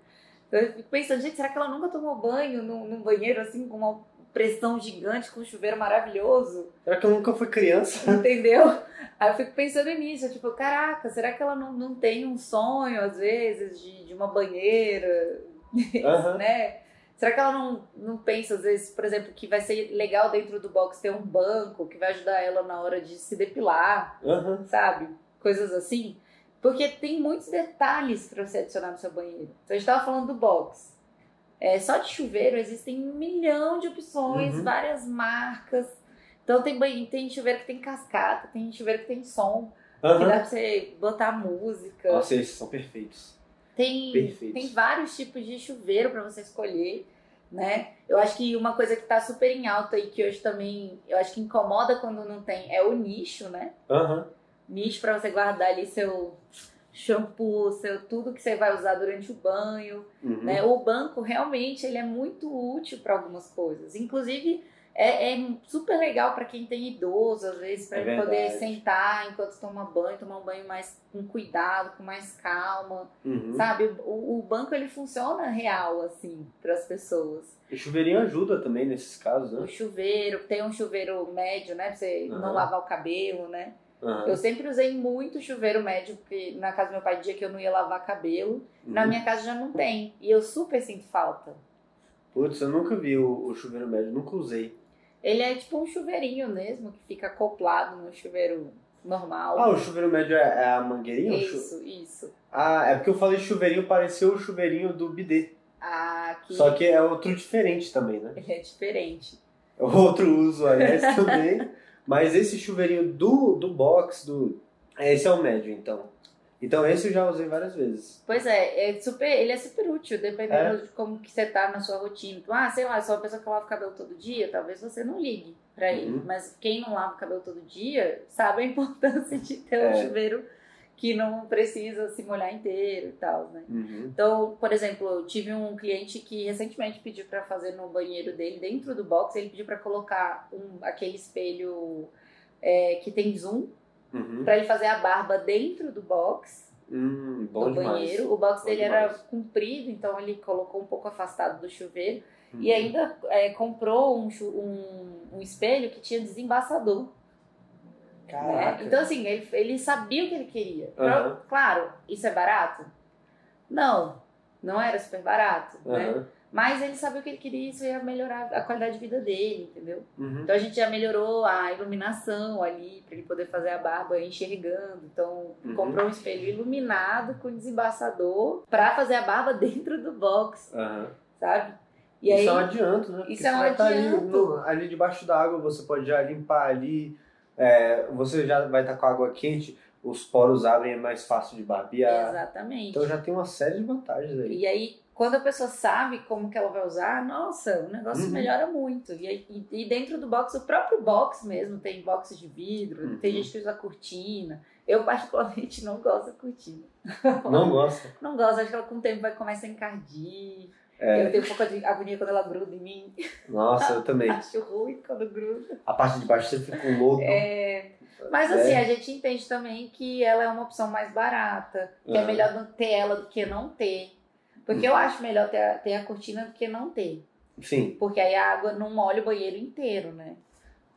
Eu fico pensando, gente, será que ela nunca tomou banho num, num banheiro assim, com uma pressão gigante, com um chuveiro maravilhoso?
Será que ela nunca foi criança?
Entendeu? Aí eu fico pensando nisso, tipo, caraca, será que ela não, não tem um sonho, às vezes, de, de uma banheira,
Aham.
né? Será que ela não, não pensa, às vezes, por exemplo, que vai ser legal dentro do box ter um banco que vai ajudar ela na hora de se depilar,
Aham.
sabe? Coisas assim. Porque tem muitos detalhes para você adicionar no seu banheiro. Então a gente tava falando do box. É, só de chuveiro existem um milhão de opções,
Uhum.
várias marcas. Então tem banheiro, tem chuveiro que tem cascata, tem chuveiro que tem som, que
Aham.
dá pra você botar música.
Nossa, esses são perfeitos.
Tem, tem vários tipos de chuveiro para você escolher, né? Eu acho que uma coisa que tá super em alta e que hoje também, eu acho que incomoda quando não tem, é o nicho, né?
Aham.
Nicho para você guardar ali seu shampoo, seu tudo que você vai usar durante o banho,
Uhum.
né? O banco realmente ele é muito útil para algumas coisas. Inclusive é, é super legal para quem tem idoso, às vezes, para
É
ele poder sentar enquanto toma banho, tomar um banho mais com cuidado, com mais calma.
Uhum.
Sabe, o, o banco ele funciona real, assim, para as pessoas.
E chuveirinho ajuda também nesses casos,
O
né?
chuveiro, tem um chuveiro médio, né? Pra você
Aham.
não lavar o cabelo, né?
Aham.
Eu sempre usei muito chuveiro médio, porque na casa do meu pai, dia que eu não ia lavar cabelo, na
Uhum.
minha casa já não tem. E eu super sinto falta.
Putz, eu nunca vi o, o chuveiro médio, nunca usei.
Ele é tipo um chuveirinho mesmo, que fica acoplado no chuveiro normal.
Ah, o chuveiro médio é, é a mangueirinha? Chu-
Isso, isso.
Ah, é porque eu falei chuveirinho, pareceu o chuveirinho do bidê.
Aqui
Só que é outro diferente também, né?
ele é diferente.
Outro uso, aliás, também. Mas esse chuveirinho do, do box, do. Esse é o médio, então. Então esse eu já usei várias vezes.
Pois é, é super, ele é super útil, dependendo
É?
de como que você tá na sua rotina. Então, ah, sei lá, sou uma pessoa que lava o cabelo todo dia, talvez você não ligue pra ele.
Uhum.
Mas quem não lava o cabelo todo dia sabe a importância de ter um
É.
chuveiro que não precisa se molhar inteiro e tal, né?
Uhum.
Então, por exemplo, eu tive um cliente que recentemente pediu pra fazer no banheiro dele, dentro do box, ele pediu pra colocar um, aquele espelho é, que tem zoom,
Uhum.
pra ele fazer a barba dentro do box
Hum,
do
demais.
banheiro. O box
Bom
dele era
demais.
comprido, então ele colocou um pouco afastado do chuveiro.
Uhum.
E ainda é, comprou um, um, um espelho que tinha desembaçador. Né? Então, assim, ele, ele sabia o que ele queria.
Aham.
Claro, isso é barato? Não, não era super barato, né? Mas ele sabia o que ele queria e isso ia melhorar a qualidade de vida dele, entendeu?
Uhum.
Então a gente já melhorou a iluminação ali, para ele poder fazer a barba enxergando. Então
Uhum.
comprou um espelho iluminado com desembaçador para fazer a barba dentro do box,
Aham.
sabe? E
isso
aí,
é um adianto, né? Porque
Isso é um
vai estar ali,
adianto.
no- ali debaixo da água, você pode já limpar ali. é, você já vai estar com a água quente, os poros abrem, é mais fácil de barbear.
exatamente.
Então já tem uma série de vantagens aí.
E aí, quando a pessoa sabe como que ela vai usar, nossa, o negócio
Uhum.
melhora muito. E, e- e dentro do box, o próprio box mesmo, tem box de vidro,
Uhum.
tem gente que usa cortina. Eu, particularmente, não gosto da cortina.
Não gosta?
Não gosto, acho que ela com o tempo vai começar a encardir.
É.
Eu tenho um pouco de agonia quando ela gruda em mim.
Nossa, eu também.
Acho ruim quando gruda.
A parte de baixo sempre fica um lodo.
É, mas assim,
É.
a gente entende também que ela é uma opção mais barata, que é
Aham.
melhor ter ela do que não ter. Porque eu acho melhor ter a, ter a cortina do que não ter.
Sim.
Porque aí a água não molha o banheiro inteiro, né?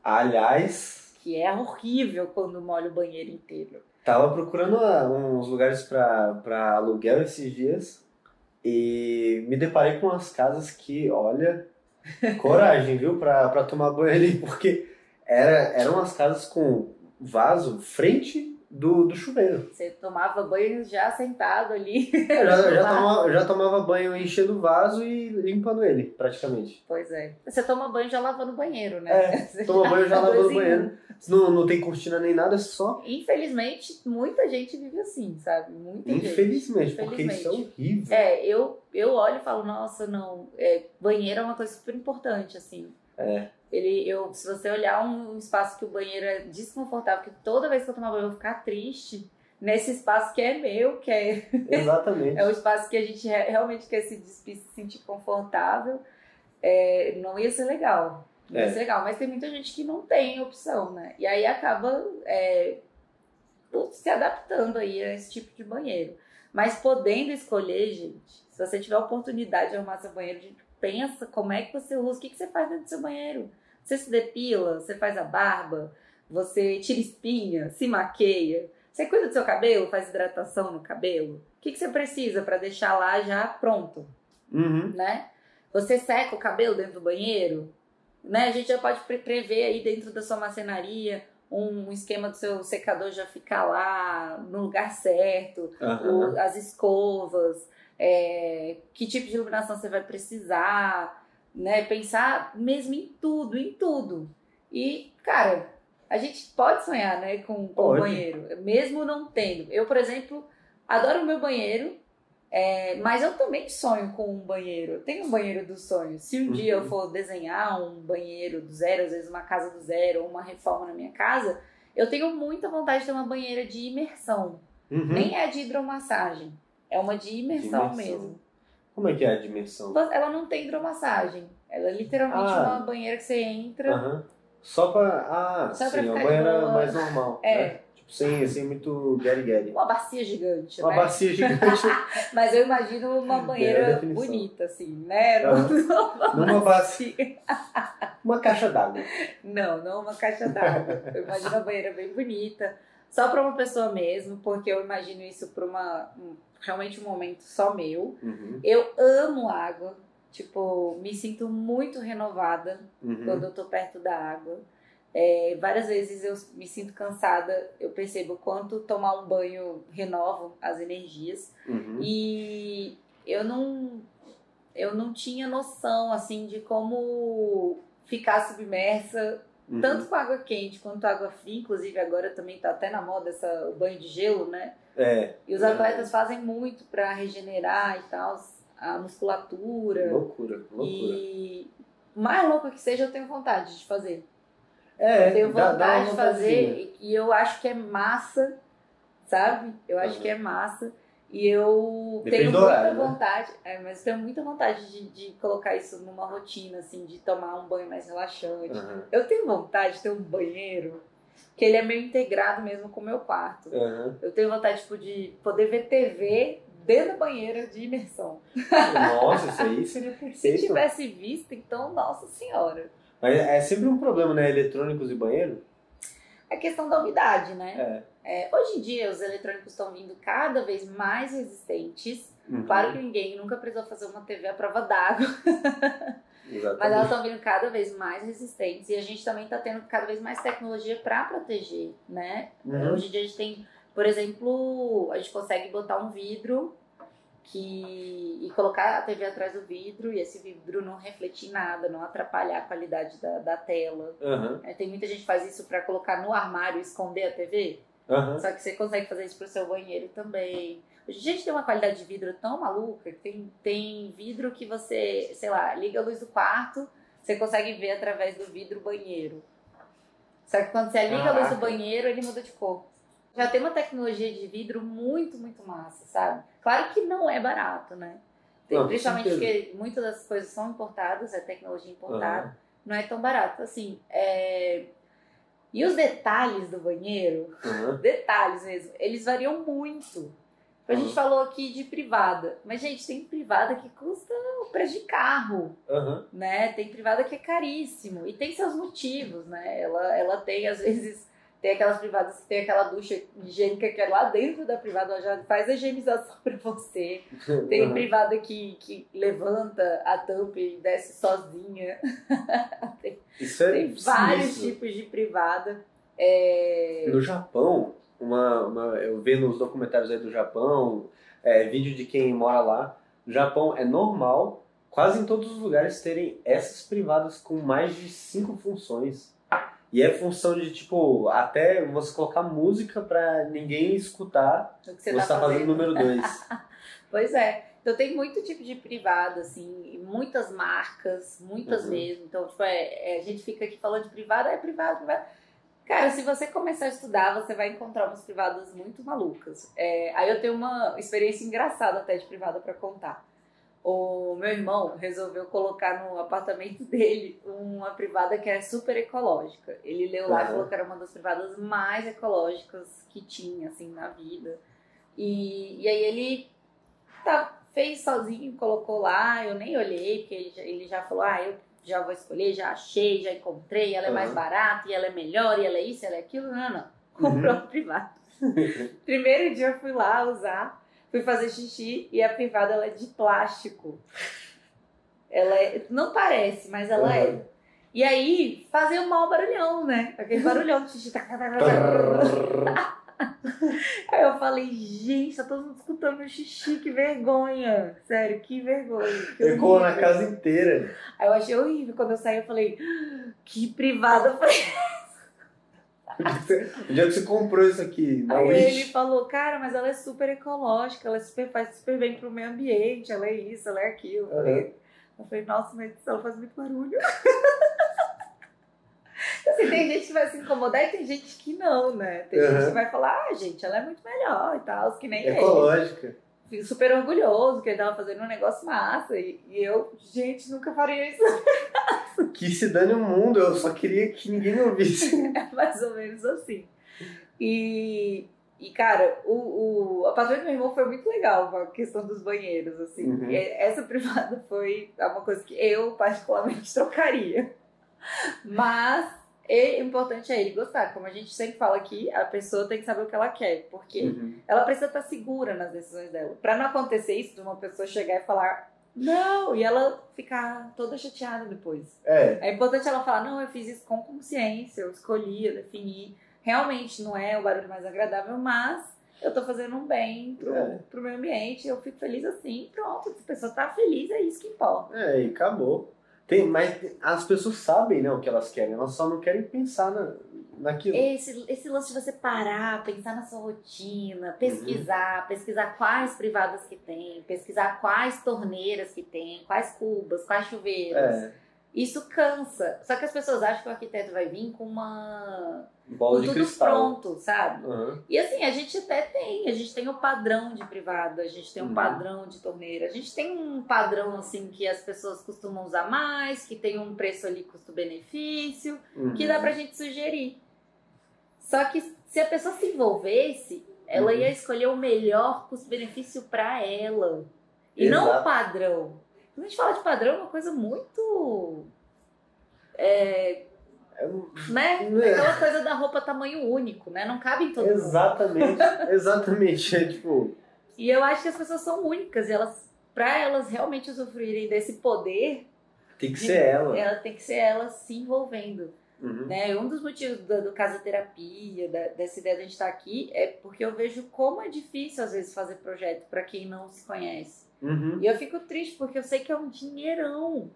Aliás,
Que é horrível quando molha o banheiro inteiro.
tava procurando ah, uns lugares pra, pra aluguel esses dias e me deparei com umas casas que, olha, coragem, viu, pra, pra tomar banho ali, porque era, eram umas casas com vaso frente do, do chuveiro.
Você tomava banho já sentado ali.
Eu já, eu já, tomava, eu já tomava banho enchendo o vaso e limpando ele, praticamente.
Pois é. Você toma banho já lavando o banheiro, né?
É, Toma banho já lavando o banheiro. Não, não tem cortina nem nada, é só
Infelizmente, muita gente vive assim, sabe? Muita gente.
Infelizmente, porque isso é
Infelizmente.
horrível.
É, eu, eu olho e falo, nossa, não, é, banheiro é uma coisa super importante, assim.
É.
Ele, eu, se você olhar um espaço que o banheiro é desconfortável, que toda vez que eu tomar banho eu vou ficar triste, nesse espaço que é meu, que é,
Exatamente.
é um espaço que a gente re- realmente quer se despir, se sentir confortável, é, não ia ser legal. É. Isso é legal, mas tem muita gente que não tem opção, né? E aí acaba é, se adaptando aí a esse tipo de banheiro. Mas podendo escolher, gente, se você tiver a oportunidade de arrumar seu banheiro, gente, pensa como é que você usa, o que, que você faz dentro do seu banheiro. Você se depila, você faz a barba, você tira espinha, se maqueia, você cuida do seu cabelo, faz hidratação no cabelo. O que, que você precisa para deixar lá já pronto?
Uhum.
Né? Você seca o cabelo dentro do banheiro? Né? A gente já pode prever aí dentro da sua marcenaria um esquema do seu secador já ficar lá no lugar certo,
uhum.
o, as escovas, é, que tipo de iluminação você vai precisar, né? Pensar mesmo em tudo, em tudo. E, cara, a gente pode sonhar, né, com, com o banheiro, mesmo não tendo. Eu, por exemplo, adoro o meu banheiro, é, mas eu também sonho com um banheiro. Eu tenho um banheiro dos sonhos. Se um uhum. dia eu for desenhar um banheiro do zero, às vezes uma casa do zero, ou uma reforma na minha casa, eu tenho muita vontade de ter uma banheira de imersão.
Uhum.
Nem é de hidromassagem. É uma de imersão, de imersão. mesmo.
Como é que é a dimensão?
Ela não tem hidromassagem. Ela é literalmente ah. uma banheira que você entra.
Só pra. Ah, Só sim, pra uma banheira mais normal.
É.
Né? Sem, sem muito gary-gary.
Uma bacia gigante,
Uma
né?
bacia gigante.
Mas eu imagino uma banheira bonita, assim, né?
Uhum. Numa bacia. uma caixa d'água.
Não, não uma caixa d'água. Eu imagino uma banheira bem bonita. Só para uma pessoa mesmo, porque eu imagino isso para uma um, realmente um momento só meu.
Uhum.
Eu amo água. Tipo, me sinto muito renovada
uhum.
quando eu tô perto da água. É, várias vezes eu me sinto cansada, eu percebo quanto tomar um banho renova as energias.
Uhum.
E eu não eu não tinha noção assim de como ficar submersa uhum. tanto com água quente quanto água fria, inclusive agora também tá até na moda essa o banho de gelo, né?
É.
E os atletas é. fazem muito para regenerar e tal a musculatura.
Loucura, loucura.
E mais louco que seja, eu tenho vontade de fazer.
É,
eu tenho vontade dá, dá de fazer e eu acho que é massa, sabe? Eu acho uhum. que é massa. E eu
Depende
tenho muita
horário, né?
vontade, né? é, mas tenho muita vontade de, de colocar isso numa rotina, assim, de tomar um banho mais relaxante.
Uhum.
Eu tenho vontade de ter um banheiro que ele é meio integrado mesmo com o meu quarto.
Uhum.
Eu tenho vontade tipo, de poder ver TV dentro da banheira de imersão.
Nossa, isso aí seria perfeito.
Se tivesse visto, então, nossa senhora.
Mas é sempre um problema, né? Eletrônicos e banheiro?
É questão da umidade, né?
É.
É, hoje em dia, os eletrônicos estão vindo cada vez mais resistentes.
Uhum.
Claro que ninguém nunca precisou fazer uma TV à prova d'água. Mas elas estão vindo cada vez mais resistentes. E a gente também está tendo cada vez mais tecnologia para proteger, né?
Uhum.
Hoje em dia a gente tem, por exemplo, a gente consegue botar um vidro que e colocar a TV atrás do vidro e esse vidro não refletir nada, não atrapalhar a qualidade da, da tela.
Uhum.
É, tem muita gente que faz isso para colocar no armário e esconder a TV.
Uhum.
Só que você consegue fazer isso pro seu banheiro também. A gente tem uma qualidade de vidro tão maluca que tem, tem vidro que você, sei lá, liga a luz do quarto, você consegue ver através do vidro banheiro. Só que quando você liga Caraca. a luz do banheiro, ele muda de cor. Já tem uma tecnologia de vidro muito, muito massa, sabe? Claro que não é barato, né?
Não,
Principalmente porque muitas das coisas são importadas, é tecnologia importada, uhum. não é tão barato. Assim, é... E os detalhes do banheiro,
uhum.
detalhes mesmo, eles variam muito. A gente falou aqui de privada, mas gente, tem privada que custa o preço de carro,
uhum.
né? Tem privada que é caríssimo e tem seus motivos, né? Ela, ela tem às vezes tem aquelas privadas que tem aquela ducha higiênica que é lá dentro da privada, ela já faz a higienização pra você. Tem uhum. privada que, que levanta a tampa e desce sozinha. tem,
Isso é
tem vários tipos de privada. É...
No Japão, uma, uma, eu vendo os documentários aí do Japão, é, vídeo de quem mora lá. No Japão é normal, quase em todos os lugares, terem essas privadas com mais de cinco funções. E é função de, tipo, até você colocar música pra ninguém escutar
o que você, você tá,
tá fazendo número dois.
pois é. Então tem muito tipo de privado, assim, muitas marcas, muitas uhum. mesmo. Então, tipo, é, é, a gente fica aqui falando de privado, é privado, privado. Cara, se você começar a estudar, você vai encontrar umas privadas muito malucas. É, aí eu tenho uma experiência engraçada até de privada para contar. O meu irmão resolveu colocar no apartamento dele uma privada que é super ecológica. Ele leu lá e falou que era uma das privadas mais ecológicas que tinha, assim, na vida. E, e aí ele tá, fez sozinho, colocou lá, eu nem olhei, porque ele já, ele já falou, ah, eu já vou escolher, já achei, já encontrei, ela é mais
Aham.
barata, e ela é melhor, e ela é isso, ela é aquilo. Não, não. Comprou a privada. Primeiro dia eu fui lá usar, fui fazer xixi e a privada ela é de plástico. Ela é, não parece, mas ela é.
Uhum.
E aí fazia um mau barulhão, né? Aquele barulhão de xixi. Aí eu falei, gente, tá todo mundo escutando meu xixi, que vergonha. Sério, que vergonha. que
Ecoou na casa inteira.
Aí eu achei horrível. Quando eu saí, eu falei, "Ah, que privada foi
Onde é que você- comprou isso aqui? Na
Aí ele
Wish?
falou, cara, mas ela é super ecológica, ela é super, faz super bem pro meio ambiente, ela é isso, ela é aquilo. Eu falei, eu falei, nossa, mas ela faz muito barulho. assim, tem gente que vai se incomodar e tem gente que não, né? Tem gente
Uhum.
que vai falar, ah, gente, ela é muito melhor e tal, que nem ele.
Ecológica.
Fico super orgulhoso que ele tava fazendo um negócio massa. E, e eu, gente, nunca faria isso.
Que se dane o mundo, eu só queria que ninguém me ouvisse.
É mais ou menos assim. E, e cara, o, o apartamento do meu irmão foi muito legal com a questão dos banheiros, assim.
Uhum.
E essa privada foi uma coisa que eu, particularmente, trocaria. Mas é importante é ele gostar. Como a gente sempre fala aqui, a pessoa tem que saber o que ela quer. Porque
Uhum.
ela precisa estar segura nas decisões dela. Pra não acontecer isso de uma pessoa chegar e falar não, e ela ficar toda chateada depois.
É,
É importante ela falar, não, eu fiz isso com consciência, eu escolhi, eu defini. Realmente não é o barulho mais agradável, mas eu tô fazendo um bem pro,
É.
pro meio ambiente, eu fico feliz assim, pronto, se a pessoa tá feliz, é isso que importa.
é, e acabou. Tem, mas as pessoas sabem né, o que elas querem, elas só não querem pensar na, naquilo.
Esse, esse lance de você parar, pensar na sua rotina, pesquisar, pesquisar quais privadas que tem, pesquisar quais torneiras que tem, quais cubas, quais chuveiros.
É,
Isso cansa. Só que as pessoas acham que o arquiteto vai vir com uma.
bola
com
de
tudo
cristal.
pronto, sabe?
Aham.
E assim, a gente até tem, a gente tem o padrão de privada, a gente tem um
Uhum.
padrão de torneira, a gente tem um padrão assim que as pessoas costumam usar mais, que tem um preço ali custo-benefício,
Uhum.
que dá pra gente sugerir. Só que se a pessoa se envolvesse, ela
Uhum.
ia escolher o melhor custo-benefício pra ela. E não
Exato.
o padrão. Quando a gente fala de padrão, é uma coisa muito. É, né?
É.
Aquela coisa da roupa tamanho único, né? Não cabe em todo mundo.
Exatamente, exatamente. É tipo,
E eu acho que as pessoas são únicas e elas, para elas realmente usufruírem desse poder,
tem que ser ela.
ela tem que ser ela se envolvendo,
Uhum.
né? Um dos motivos do, do casoterapia, da, dessa ideia de a gente estar aqui, é porque eu vejo como é difícil às vezes fazer projeto para quem não se conhece.
Uhum.
E eu fico triste porque eu sei que é um dinheirão.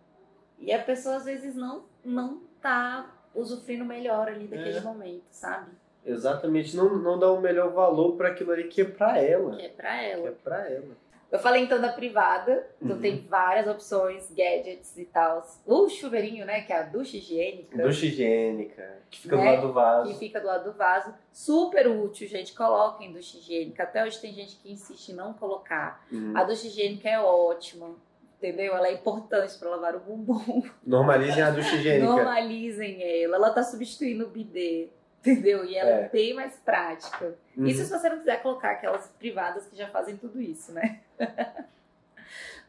E a pessoa às vezes não não tá usufruindo melhor ali daquele
É.
momento, sabe?
Exatamente, não, não dá o melhor valor para aquilo ali que é pra ela.
Que é
Que
ela.
é pra ela.
Eu falei então da privada, então
Uhum.
tem várias opções, gadgets e tal. O chuveirinho, né, que é a ducha higiênica,
Ducha higiênica, que fica
Né?
do lado do vaso.
que fica do lado do vaso, super útil, gente. Coloquem ducha higiênica. Até hoje tem gente que insiste em não colocar.
Uhum.
A ducha higiênica é ótima, entendeu? Ela é importante para lavar o bumbum.
Normalizem a ducha higiênica.
Normalizem ela. Ela tá substituindo o bidê, entendeu? E ela é,
É.
bem mais prática.
Uhum.
Isso se você não quiser colocar aquelas privadas que já fazem tudo isso, né?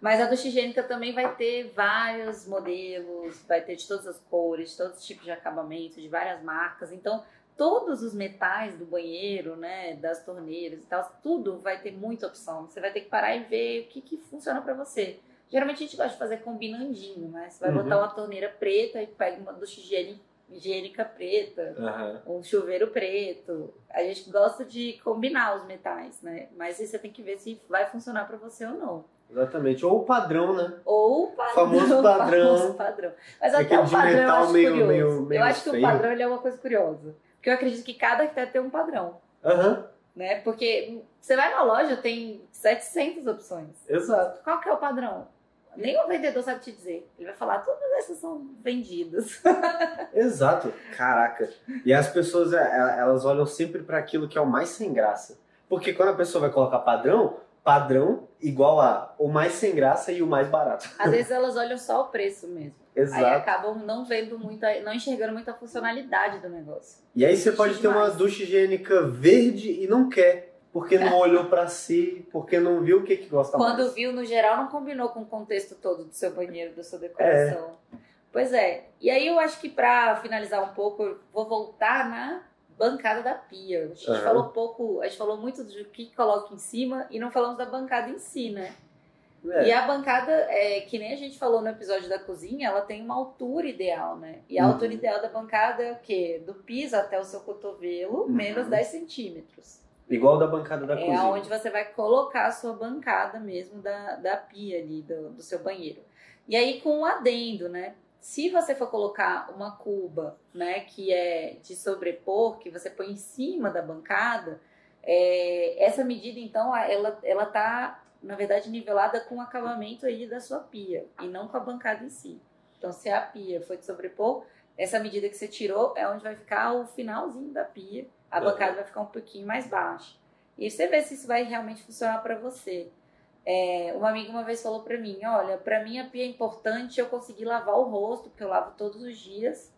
Mas a ducha higiênica também vai ter vários modelos, vai ter de todas as cores, de todos os tipos de acabamento, de várias marcas. Então, todos os metais do banheiro, né, das torneiras e tal, tudo vai ter muita opção. Você vai ter que parar e ver o que, que funciona pra você. Geralmente a gente gosta de fazer combinandinho, né? Você vai
Uhum.
botar uma torneira preta e pega uma ducha higiênica, higiênica preta
Aham.
um chuveiro preto. A gente gosta de combinar os metais, né? Mas aí você tem que ver se vai funcionar pra você ou não.
Exatamente. Ou o padrão, né?
Ou o padrão.
Famoso padrão.
famoso padrão. Mas até o padrão eu acho
meio-
curioso.
meio- meio
eu acho que o padrão é uma coisa curiosa. Porque eu acredito que cada arquiteto tem um padrão,
Aham.
né? Porque você vai na loja, tem 700 opções.
Exato.
Qual que é o padrão? Nem o vendedor sabe te dizer. Ele vai falar, todas essas são vendidas.
Exato. Caraca. E as pessoas, é, é, elas olham sempre para aquilo que é o mais sem graça. Porque quando a pessoa vai colocar padrão, padrão igual a o mais sem graça e o mais barato.
Às vezes elas olham só o preço mesmo.
Exato.
Aí acabam não vendo muita, não enxergando muita funcionalidade do negócio.
E aí você pode ter uma
demais.
ducha higiênica verde e não quer, porque não olhou pra si, porque não viu o que que gosta
Quando
mais.
viu, no geral, não combinou com o contexto todo do seu banheiro, da sua decoração. Pois é. E aí eu acho que pra finalizar um pouco, eu vou voltar na bancada da pia. A gente
Aham.
falou pouco, a gente falou muito do que coloca em cima e não falamos da bancada em si, né?
É.
E a bancada, é, que nem a gente falou no episódio da cozinha, ela tem uma altura ideal, né? E a
Uhum.
altura ideal da bancada é o quê? Do piso até o seu cotovelo,
Uhum.
menos 10 centímetros.
Igual da bancada da
É
cozinha.
aonde você vai colocar a sua bancada mesmo da, da pia ali, do, do seu banheiro. E aí com um adendo, né? Se você for colocar uma cuba, né, que é de sobrepor, que você põe em cima da bancada, é, essa medida, então, ela, ela tá, na verdade, nivelada com o acabamento aí da sua pia, e não com a bancada em si. Então, se a pia foi de sobrepor, essa medida que você tirou é onde vai ficar o finalzinho da pia, a
Uhum.
bancada vai ficar um pouquinho mais baixa. E você vê se isso vai realmente funcionar para você. É, uma amiga uma vez falou para mim, olha, para mim a pia é importante eu conseguir lavar o rosto, porque eu lavo todos os dias.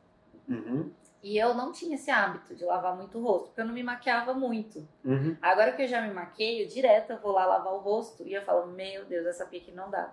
Uhum.
E eu não tinha esse hábito de lavar muito o rosto, porque eu não me maquiava muito.
Uhum.
Agora que eu já me maqueio, direto eu vou lá lavar o rosto e eu falo, meu Deus, essa pia aqui não dá.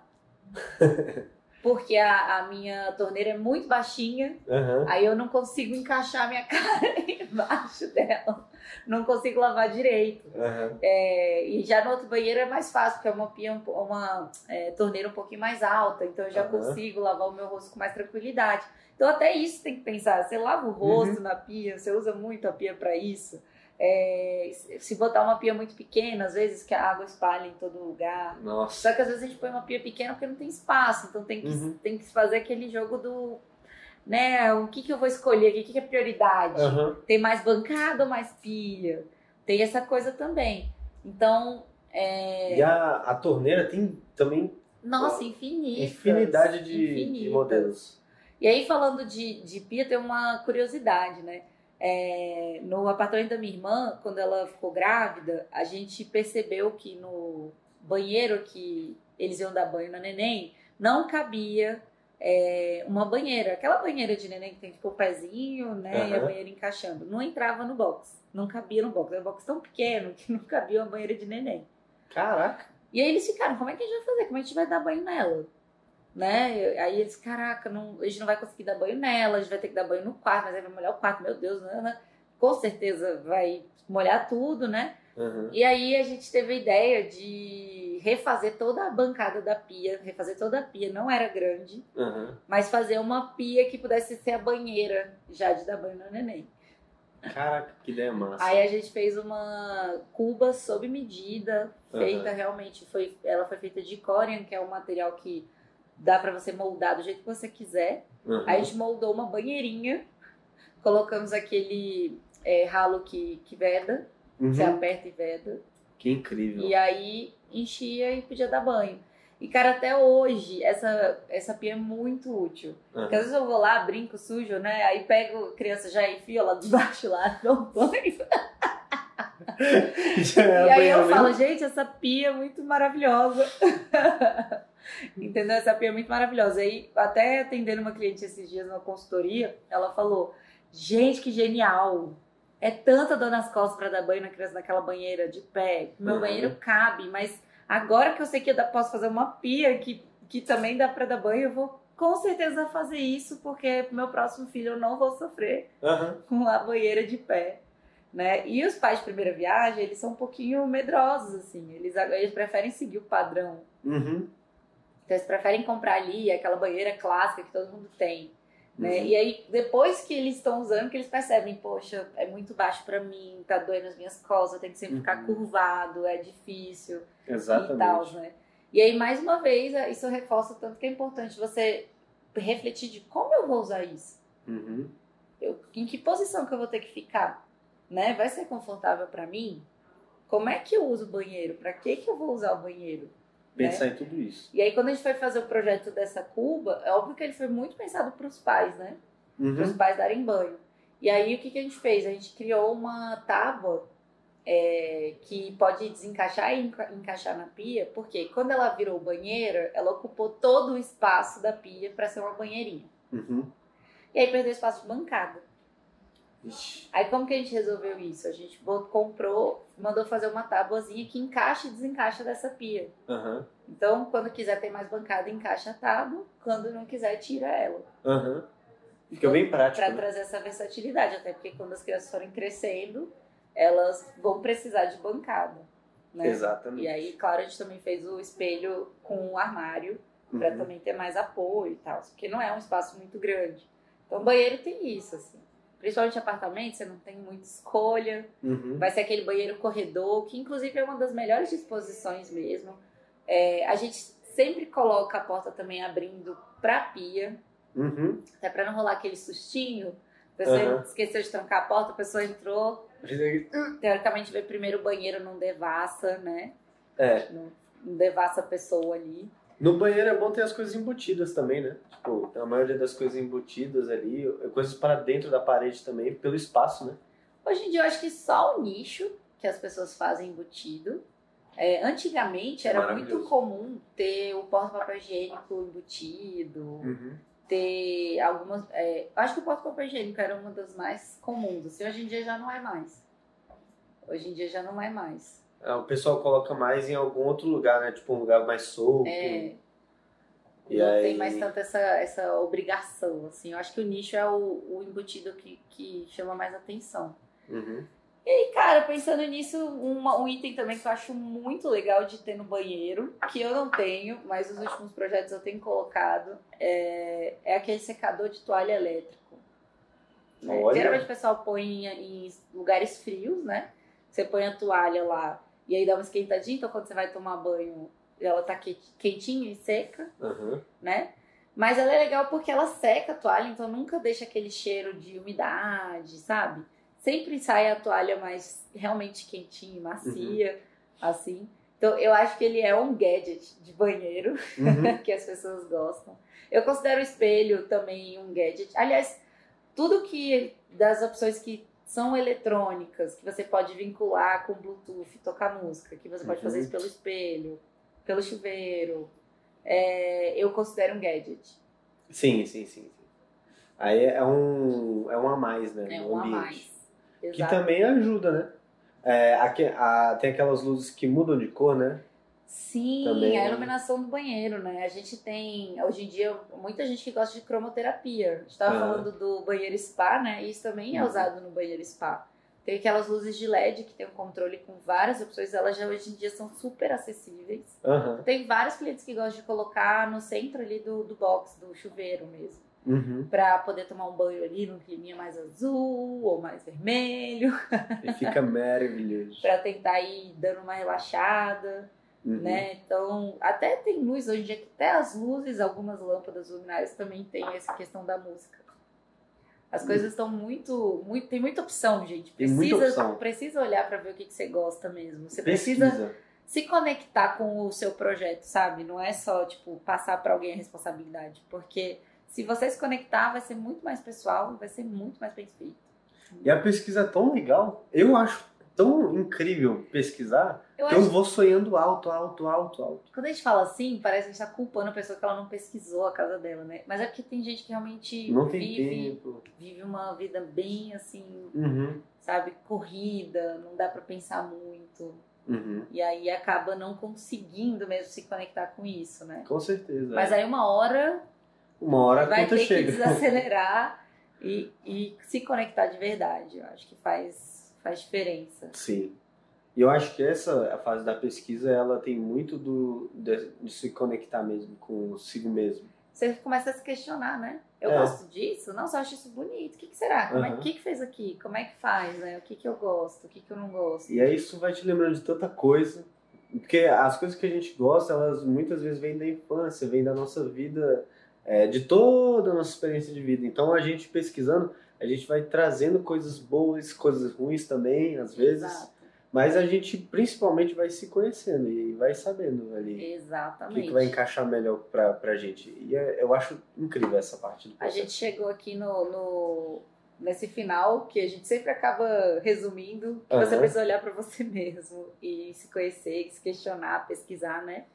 Porque a, a minha torneira é muito baixinha,
Uhum.
aí eu não consigo encaixar minha cara embaixo dela. Não consigo lavar direito.
Uhum.
É, e já no outro banheiro é mais fácil, porque é uma, pia, um uma é, torneira um pouquinho mais alta, então eu já
Aham.
consigo lavar o meu rosto com mais tranquilidade. Então até isso tem que pensar. Você lava o rosto na pia, você usa muito a pia para isso. É, se botar uma pia muito pequena, às vezes que a água espalha em todo lugar.
Nossa.
Só que às vezes a gente põe uma pia pequena porque não tem espaço, então tem que,
Uhum.
tem que fazer aquele jogo do. Né, o que, que eu vou escolher aqui? O que, que é prioridade?
Uhum.
Tem mais bancada ou mais pia? Tem essa coisa também. Então, é...
E a, a torneira tem também
nossa, infinitas.
infinidade de, de
infinitas.
modelos.
E aí, falando de, de pia, tem uma curiosidade, né? É, no apartamento da minha irmã, quando ela ficou grávida, a gente percebeu que no banheiro que eles iam dar banho na neném, não cabia é, uma banheira. Aquela banheira de neném que tem tipo o pezinho, né? E a banheira encaixando. Não entrava no box. Não cabia no box. Era um box tão pequeno que não cabia uma banheira de neném.
Caraca.
E aí eles ficaram, como é que a gente vai fazer? Como é que a gente vai dar banho nela? Né? Aí eles, caraca, não, a gente não vai conseguir dar banho nela, a gente vai ter que dar banho no quarto, mas aí vai molhar o quarto, meu Deus, né? né? Com certeza vai molhar tudo, né?
Uhum.
E aí a gente teve a ideia de refazer toda a bancada da pia, refazer toda a pia, não era grande,
Uhum.
mas fazer uma pia que pudesse ser a banheira já de dar banho no neném.
Caraca, que ideia massa.
Aí a gente fez uma cuba sob medida, feita
Aham.
realmente, foi, ela foi feita de corian, que é um material que dá pra você moldar do jeito que você quiser.
Uhum.
Aí a gente moldou uma banheirinha, colocamos aquele é, ralo que, que veda, você
Uhum.
aperta e veda,
Que incrível.
e aí enchia e podia dar banho. E cara, até hoje, essa, essa pia é muito útil.
Uhum.
Porque às vezes eu vou lá, brinco sujo, né? Aí pego, a criança já enfia lá debaixo lá, dou banho.
É
E aí eu falo, gente, essa pia é muito maravilhosa. Entendeu? Essa pia é muito maravilhosa. Aí, até atendendo uma cliente esses dias numa consultoria, ela falou: gente, que genial! É tanta dor nas costas pra dar banho na criança naquela banheira de pé. Meu
Uhum.
banheiro cabe, mas agora que eu sei que eu posso fazer uma pia que, que também dá pra dar banho, eu vou com certeza fazer isso, porque meu próximo filho eu não vou sofrer
Aham.
com a banheira de pé, né? E os pais de primeira viagem, eles são um pouquinho medrosos, assim. Eles, eles preferem seguir o padrão.
Uhum.
Então, eles preferem comprar ali aquela banheira clássica que todo mundo tem, né?
Uhum.
E aí, depois que eles estão usando, que eles percebem, poxa, é muito baixo pra mim, tá doendo as minhas costas, eu tenho que sempre ficar
Uhum.
curvado, é difícil e tal,
Exatamente.
né? E aí, mais uma vez, isso reforça tanto que é importante você refletir de como eu vou usar isso.
Uhum.
eu, em que posição que eu vou ter que ficar, né? Vai ser confortável pra mim? Como é que eu uso o banheiro? Pra que que eu vou usar o banheiro?
Pensar em tudo isso.
E aí quando a gente foi fazer o projeto dessa cuba, é óbvio que ele foi muito pensado para os pais, né? Para os
Uhum.
pais darem banho. E aí o que que a gente fez? A gente criou uma tábua é, que pode desencaixar e enca- encaixar na pia, porque quando ela virou banheira, ela ocupou todo o espaço da pia para ser uma banheirinha.
Uhum.
E aí perdeu espaço de bancada.
Ixi.
Aí como que a gente resolveu isso? A gente comprou, mandou fazer uma tábuazinha que encaixa e desencaixa dessa pia.
Aham.
Então, quando quiser ter mais bancada, encaixa a tábua. Quando não quiser, tira ela.
Aham. Fica bem prático.
Para
né?
trazer essa versatilidade, até porque quando as crianças forem crescendo, elas vão precisar de bancada. Né?
Exatamente.
E aí, claro, a gente também fez o espelho com o armário para
Uhum.
também ter mais apoio e tal, porque não é um espaço muito grande. Então, banheiro tem isso, assim. Principalmente apartamento, você não tem muita escolha.
Uhum.
Vai ser aquele banheiro corredor, que inclusive é uma das melhores disposições mesmo. É, a gente sempre coloca a porta também abrindo pra pia,
Uhum.
até pra não rolar aquele sustinho. A pessoa
Aham.
esqueceu de trancar a porta, a pessoa entrou, teoricamente veio primeiro o banheiro, não devassa, né?
É.
Não, não devassa a pessoa ali.
No banheiro é bom ter as coisas embutidas também, né? Tipo, a maioria das coisas embutidas ali, coisas para dentro da parede também, pelo espaço, né?
Hoje em dia eu acho que só o nicho que as pessoas fazem embutido. É, antigamente era muito comum ter o porta-papel higiênico embutido,
Uhum.
ter algumas. é, acho que o porta-papel higiênico era uma das mais comuns. Assim, hoje em dia já não é mais. Hoje em dia já não é mais.
Ah, o pessoal coloca mais em algum outro lugar, né? Tipo, um lugar mais solto.
É,
E
não
aí...
tem mais tanta essa, essa obrigação. Assim. Eu acho que o nicho é o, o embutido que, que chama mais atenção.
Uhum.
E, cara, pensando nisso, uma- um item também que eu acho muito legal de ter no banheiro, que eu não tenho, mas os últimos projetos eu tenho colocado, é, é aquele secador de toalha elétrico. né? Geralmente o pessoal põe em, em lugares frios, né? Você põe a toalha lá e aí dá uma esquentadinha, então quando você vai tomar banho, ela tá que- quentinha e seca
Uhum.
né? Mas ela é legal porque ela seca a toalha, então nunca deixa aquele cheiro de umidade, sabe? Sempre sai a toalha mais realmente quentinha, macia, assim. Então eu acho que ele é um gadget de banheiro
Uhum.
que as pessoas gostam. Eu considero o espelho também um gadget. Aliás, tudo que das opções que são eletrônicas, que você pode vincular com Bluetooth, tocar música, que você pode fazer
Uhum.
isso pelo espelho, pelo chuveiro, é, eu considero um gadget.
Sim, sim, sim. Aí é um, é um a mais, né?
É um a
ambiente.
mais.
Que
Exato.
também ajuda, né? É, a- tem aquelas luzes que mudam de cor, né?
Sim,
Também-
a iluminação do banheiro, né? A gente tem, hoje em dia, muita gente que gosta de cromoterapia. A gente tava
Ah.
falando do banheiro spa, né? E isso também é
Uhum.
usado no banheiro spa. Tem aquelas luzes de LED que tem um controle com várias opções, elas já hoje em dia são super acessíveis.
Aham.
Tem vários clientes que gostam de colocar no centro ali do, do box, do chuveiro mesmo.
Uhum.
Pra poder tomar um banho ali num climinha mais azul ou mais vermelho.
E fica maravilhoso.
Pra tentar ir dando uma relaxada.
Uhum.
né? Então, até tem luz hoje em dia, até as luzes, algumas lâmpadas luminárias também tem essa questão da música. As
Hum.
coisas estão muito, muito, tem muita opção, gente. Precisa,
opção.
precisa olhar para ver o que, que você gosta mesmo. Você
Pesquisa.
precisa se conectar com o seu projeto, sabe? Não é só tipo passar para alguém a responsabilidade, porque se você se conectar, vai ser muito mais pessoal, vai ser muito mais bem feito.
E a pesquisa é tão legal. Eu acho tão incrível pesquisar
Eu
que
acho
vou sonhando alto, alto, alto, alto.
Quando a gente fala assim, parece que a gente tá culpando a pessoa que ela não pesquisou a casa dela, né? Mas é porque tem gente que realmente
Não
vive, vive uma vida bem assim,
Uhum.
sabe, corrida, não dá pra pensar muito.
Uhum.
E aí acaba não conseguindo mesmo se conectar com isso, né?
Com certeza.
Mas
é.
aí uma hora
Uma hora a
vai ter que
chega.
desacelerar e, e se conectar de verdade. Eu acho que faz, faz diferença.
Sim. E eu acho que essa a fase da pesquisa ela tem muito do de, de se conectar mesmo consigo mesmo.
Você começa a se questionar, né? Eu
É.
gosto disso? Nossa, eu acho isso bonito. O que, que será? Como é,
Aham.
o que, que fez aqui? Como é que faz? Né? O que, que eu gosto? O que, que eu não gosto?
E aí isso vai te lembrando de tanta coisa. Porque as coisas que a gente gosta, elas muitas vezes vêm da infância, vêm da nossa vida, é, de toda a nossa experiência de vida. Então a gente pesquisando, a gente vai trazendo coisas boas, coisas ruins também, às vezes.
Exato.
Mas a gente principalmente vai se conhecendo e vai sabendo ali o que,
Exatamente.
que vai encaixar melhor pra, pra gente. E é- eu acho incrível essa parte do
A
processo.
gente chegou aqui no, no, nesse final, que a gente sempre acaba resumindo, que você
Aham.
precisa olhar para você mesmo e se conhecer, se questionar, pesquisar, né?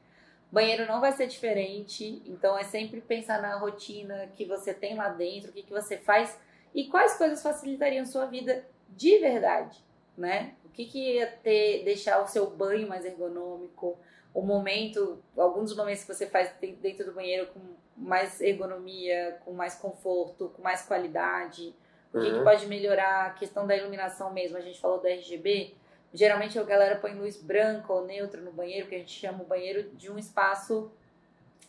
Banheiro não vai ser diferente, então é sempre pensar na rotina que você tem lá dentro, o que, que você faz e quais coisas facilitariam sua vida de verdade, né? O que, que ia ter, deixar o seu banho mais ergonômico, o momento, alguns dos momentos que você faz de- dentro do banheiro com mais ergonomia, com mais conforto, com mais qualidade, o que, que
Uhum.
pode melhorar a questão da iluminação mesmo, a gente falou do RGB, geralmente a galera põe luz branca ou neutra no banheiro, que a gente chama o banheiro de um espaço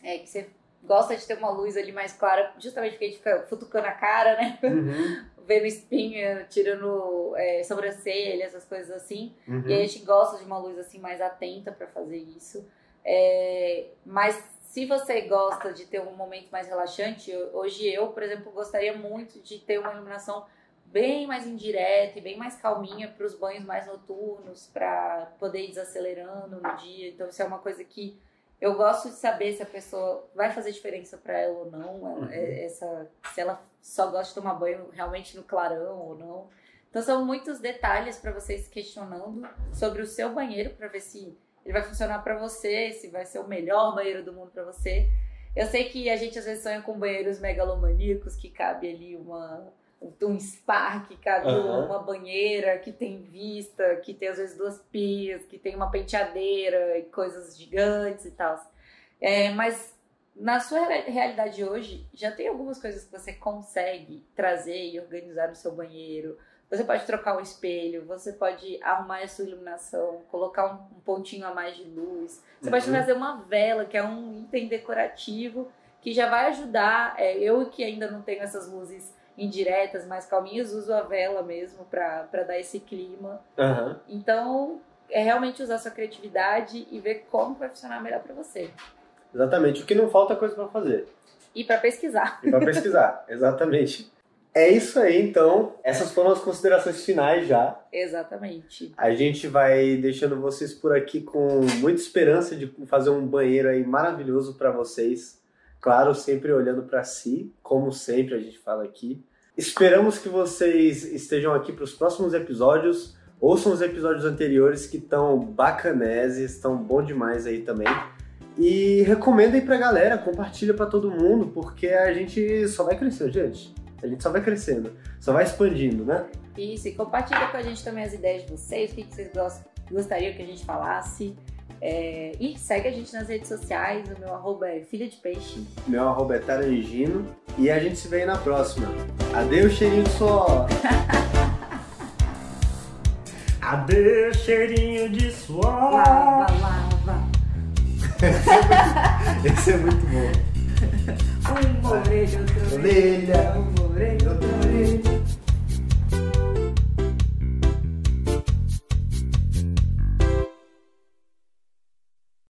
é, que você gosta de ter uma luz ali mais clara, justamente porque a gente fica futucando a cara, né?
Uhum.
Vendo espinha, tirando é, sobrancelha, essas coisas assim.
Uhum.
E a gente gosta de uma luz assim mais atenta para fazer isso. É, mas se você gosta de ter um momento mais relaxante, hoje eu, por exemplo, gostaria muito de ter uma iluminação bem mais indireta e bem mais calminha para os banhos mais noturnos, para poder ir desacelerando no dia. Então isso é uma coisa que eu gosto de saber se a pessoa vai fazer diferença para ela ou não, ela-
Uhum.
é- essa, se ela só gosta de tomar banho realmente no clarão ou não. Então são muitos detalhes para vocês questionando sobre o seu banheiro para ver se ele vai funcionar para você, se vai ser o melhor banheiro do mundo para você. Eu sei que a gente às vezes sonha com banheiros megalomaníacos que cabe ali uma um spa, que cabe
Aham.
uma banheira, que tem vista, que tem às vezes duas pias, que tem uma penteadeira e coisas gigantes e tal. É, mas na sua re- realidade hoje, já tem algumas coisas que você consegue trazer e organizar no seu banheiro. Você pode trocar o espelho, você pode arrumar a sua iluminação, colocar um, um pontinho a mais de luz. Você pode
Uhum.
trazer uma vela, que é um item decorativo, que já vai ajudar. É, eu que ainda não tenho essas luzes indiretas, mais calminhas, uso a vela mesmo para dar esse clima.
Aham.
Então, é realmente usar sua criatividade e ver como vai funcionar melhor para você.
Exatamente. O que não falta é coisa pra fazer.
E para pesquisar.
E pra pesquisar. Exatamente. É isso aí, então. Essas foram as considerações finais já.
Exatamente.
A gente vai deixando vocês por aqui com muita esperança de fazer um banheiro aí maravilhoso para vocês. Claro, sempre olhando para si, como sempre a gente fala aqui. Esperamos que vocês estejam aqui para os próximos episódios. Ouçam os episódios anteriores que estão bacaneses, estão bom demais aí também. E recomendem pra galera, compartilha pra todo mundo, porque a gente só vai crescendo, gente. A gente só vai crescendo, só vai expandindo, né?
Isso, e compartilha com a gente também as ideias de vocês, o que vocês gos- gostariam que a gente falasse. É, e segue a gente nas redes sociais, o meu arroba é filha de peixe.
Meu arroba é Tarangino e a gente se vê aí na próxima. Adeus, cheirinho de suor!
Adeus, cheirinho de suor.
Lava, lava.
Esse é muito bom.
Uma orelha, outra
Orelha.
uma orelha, outra orelha.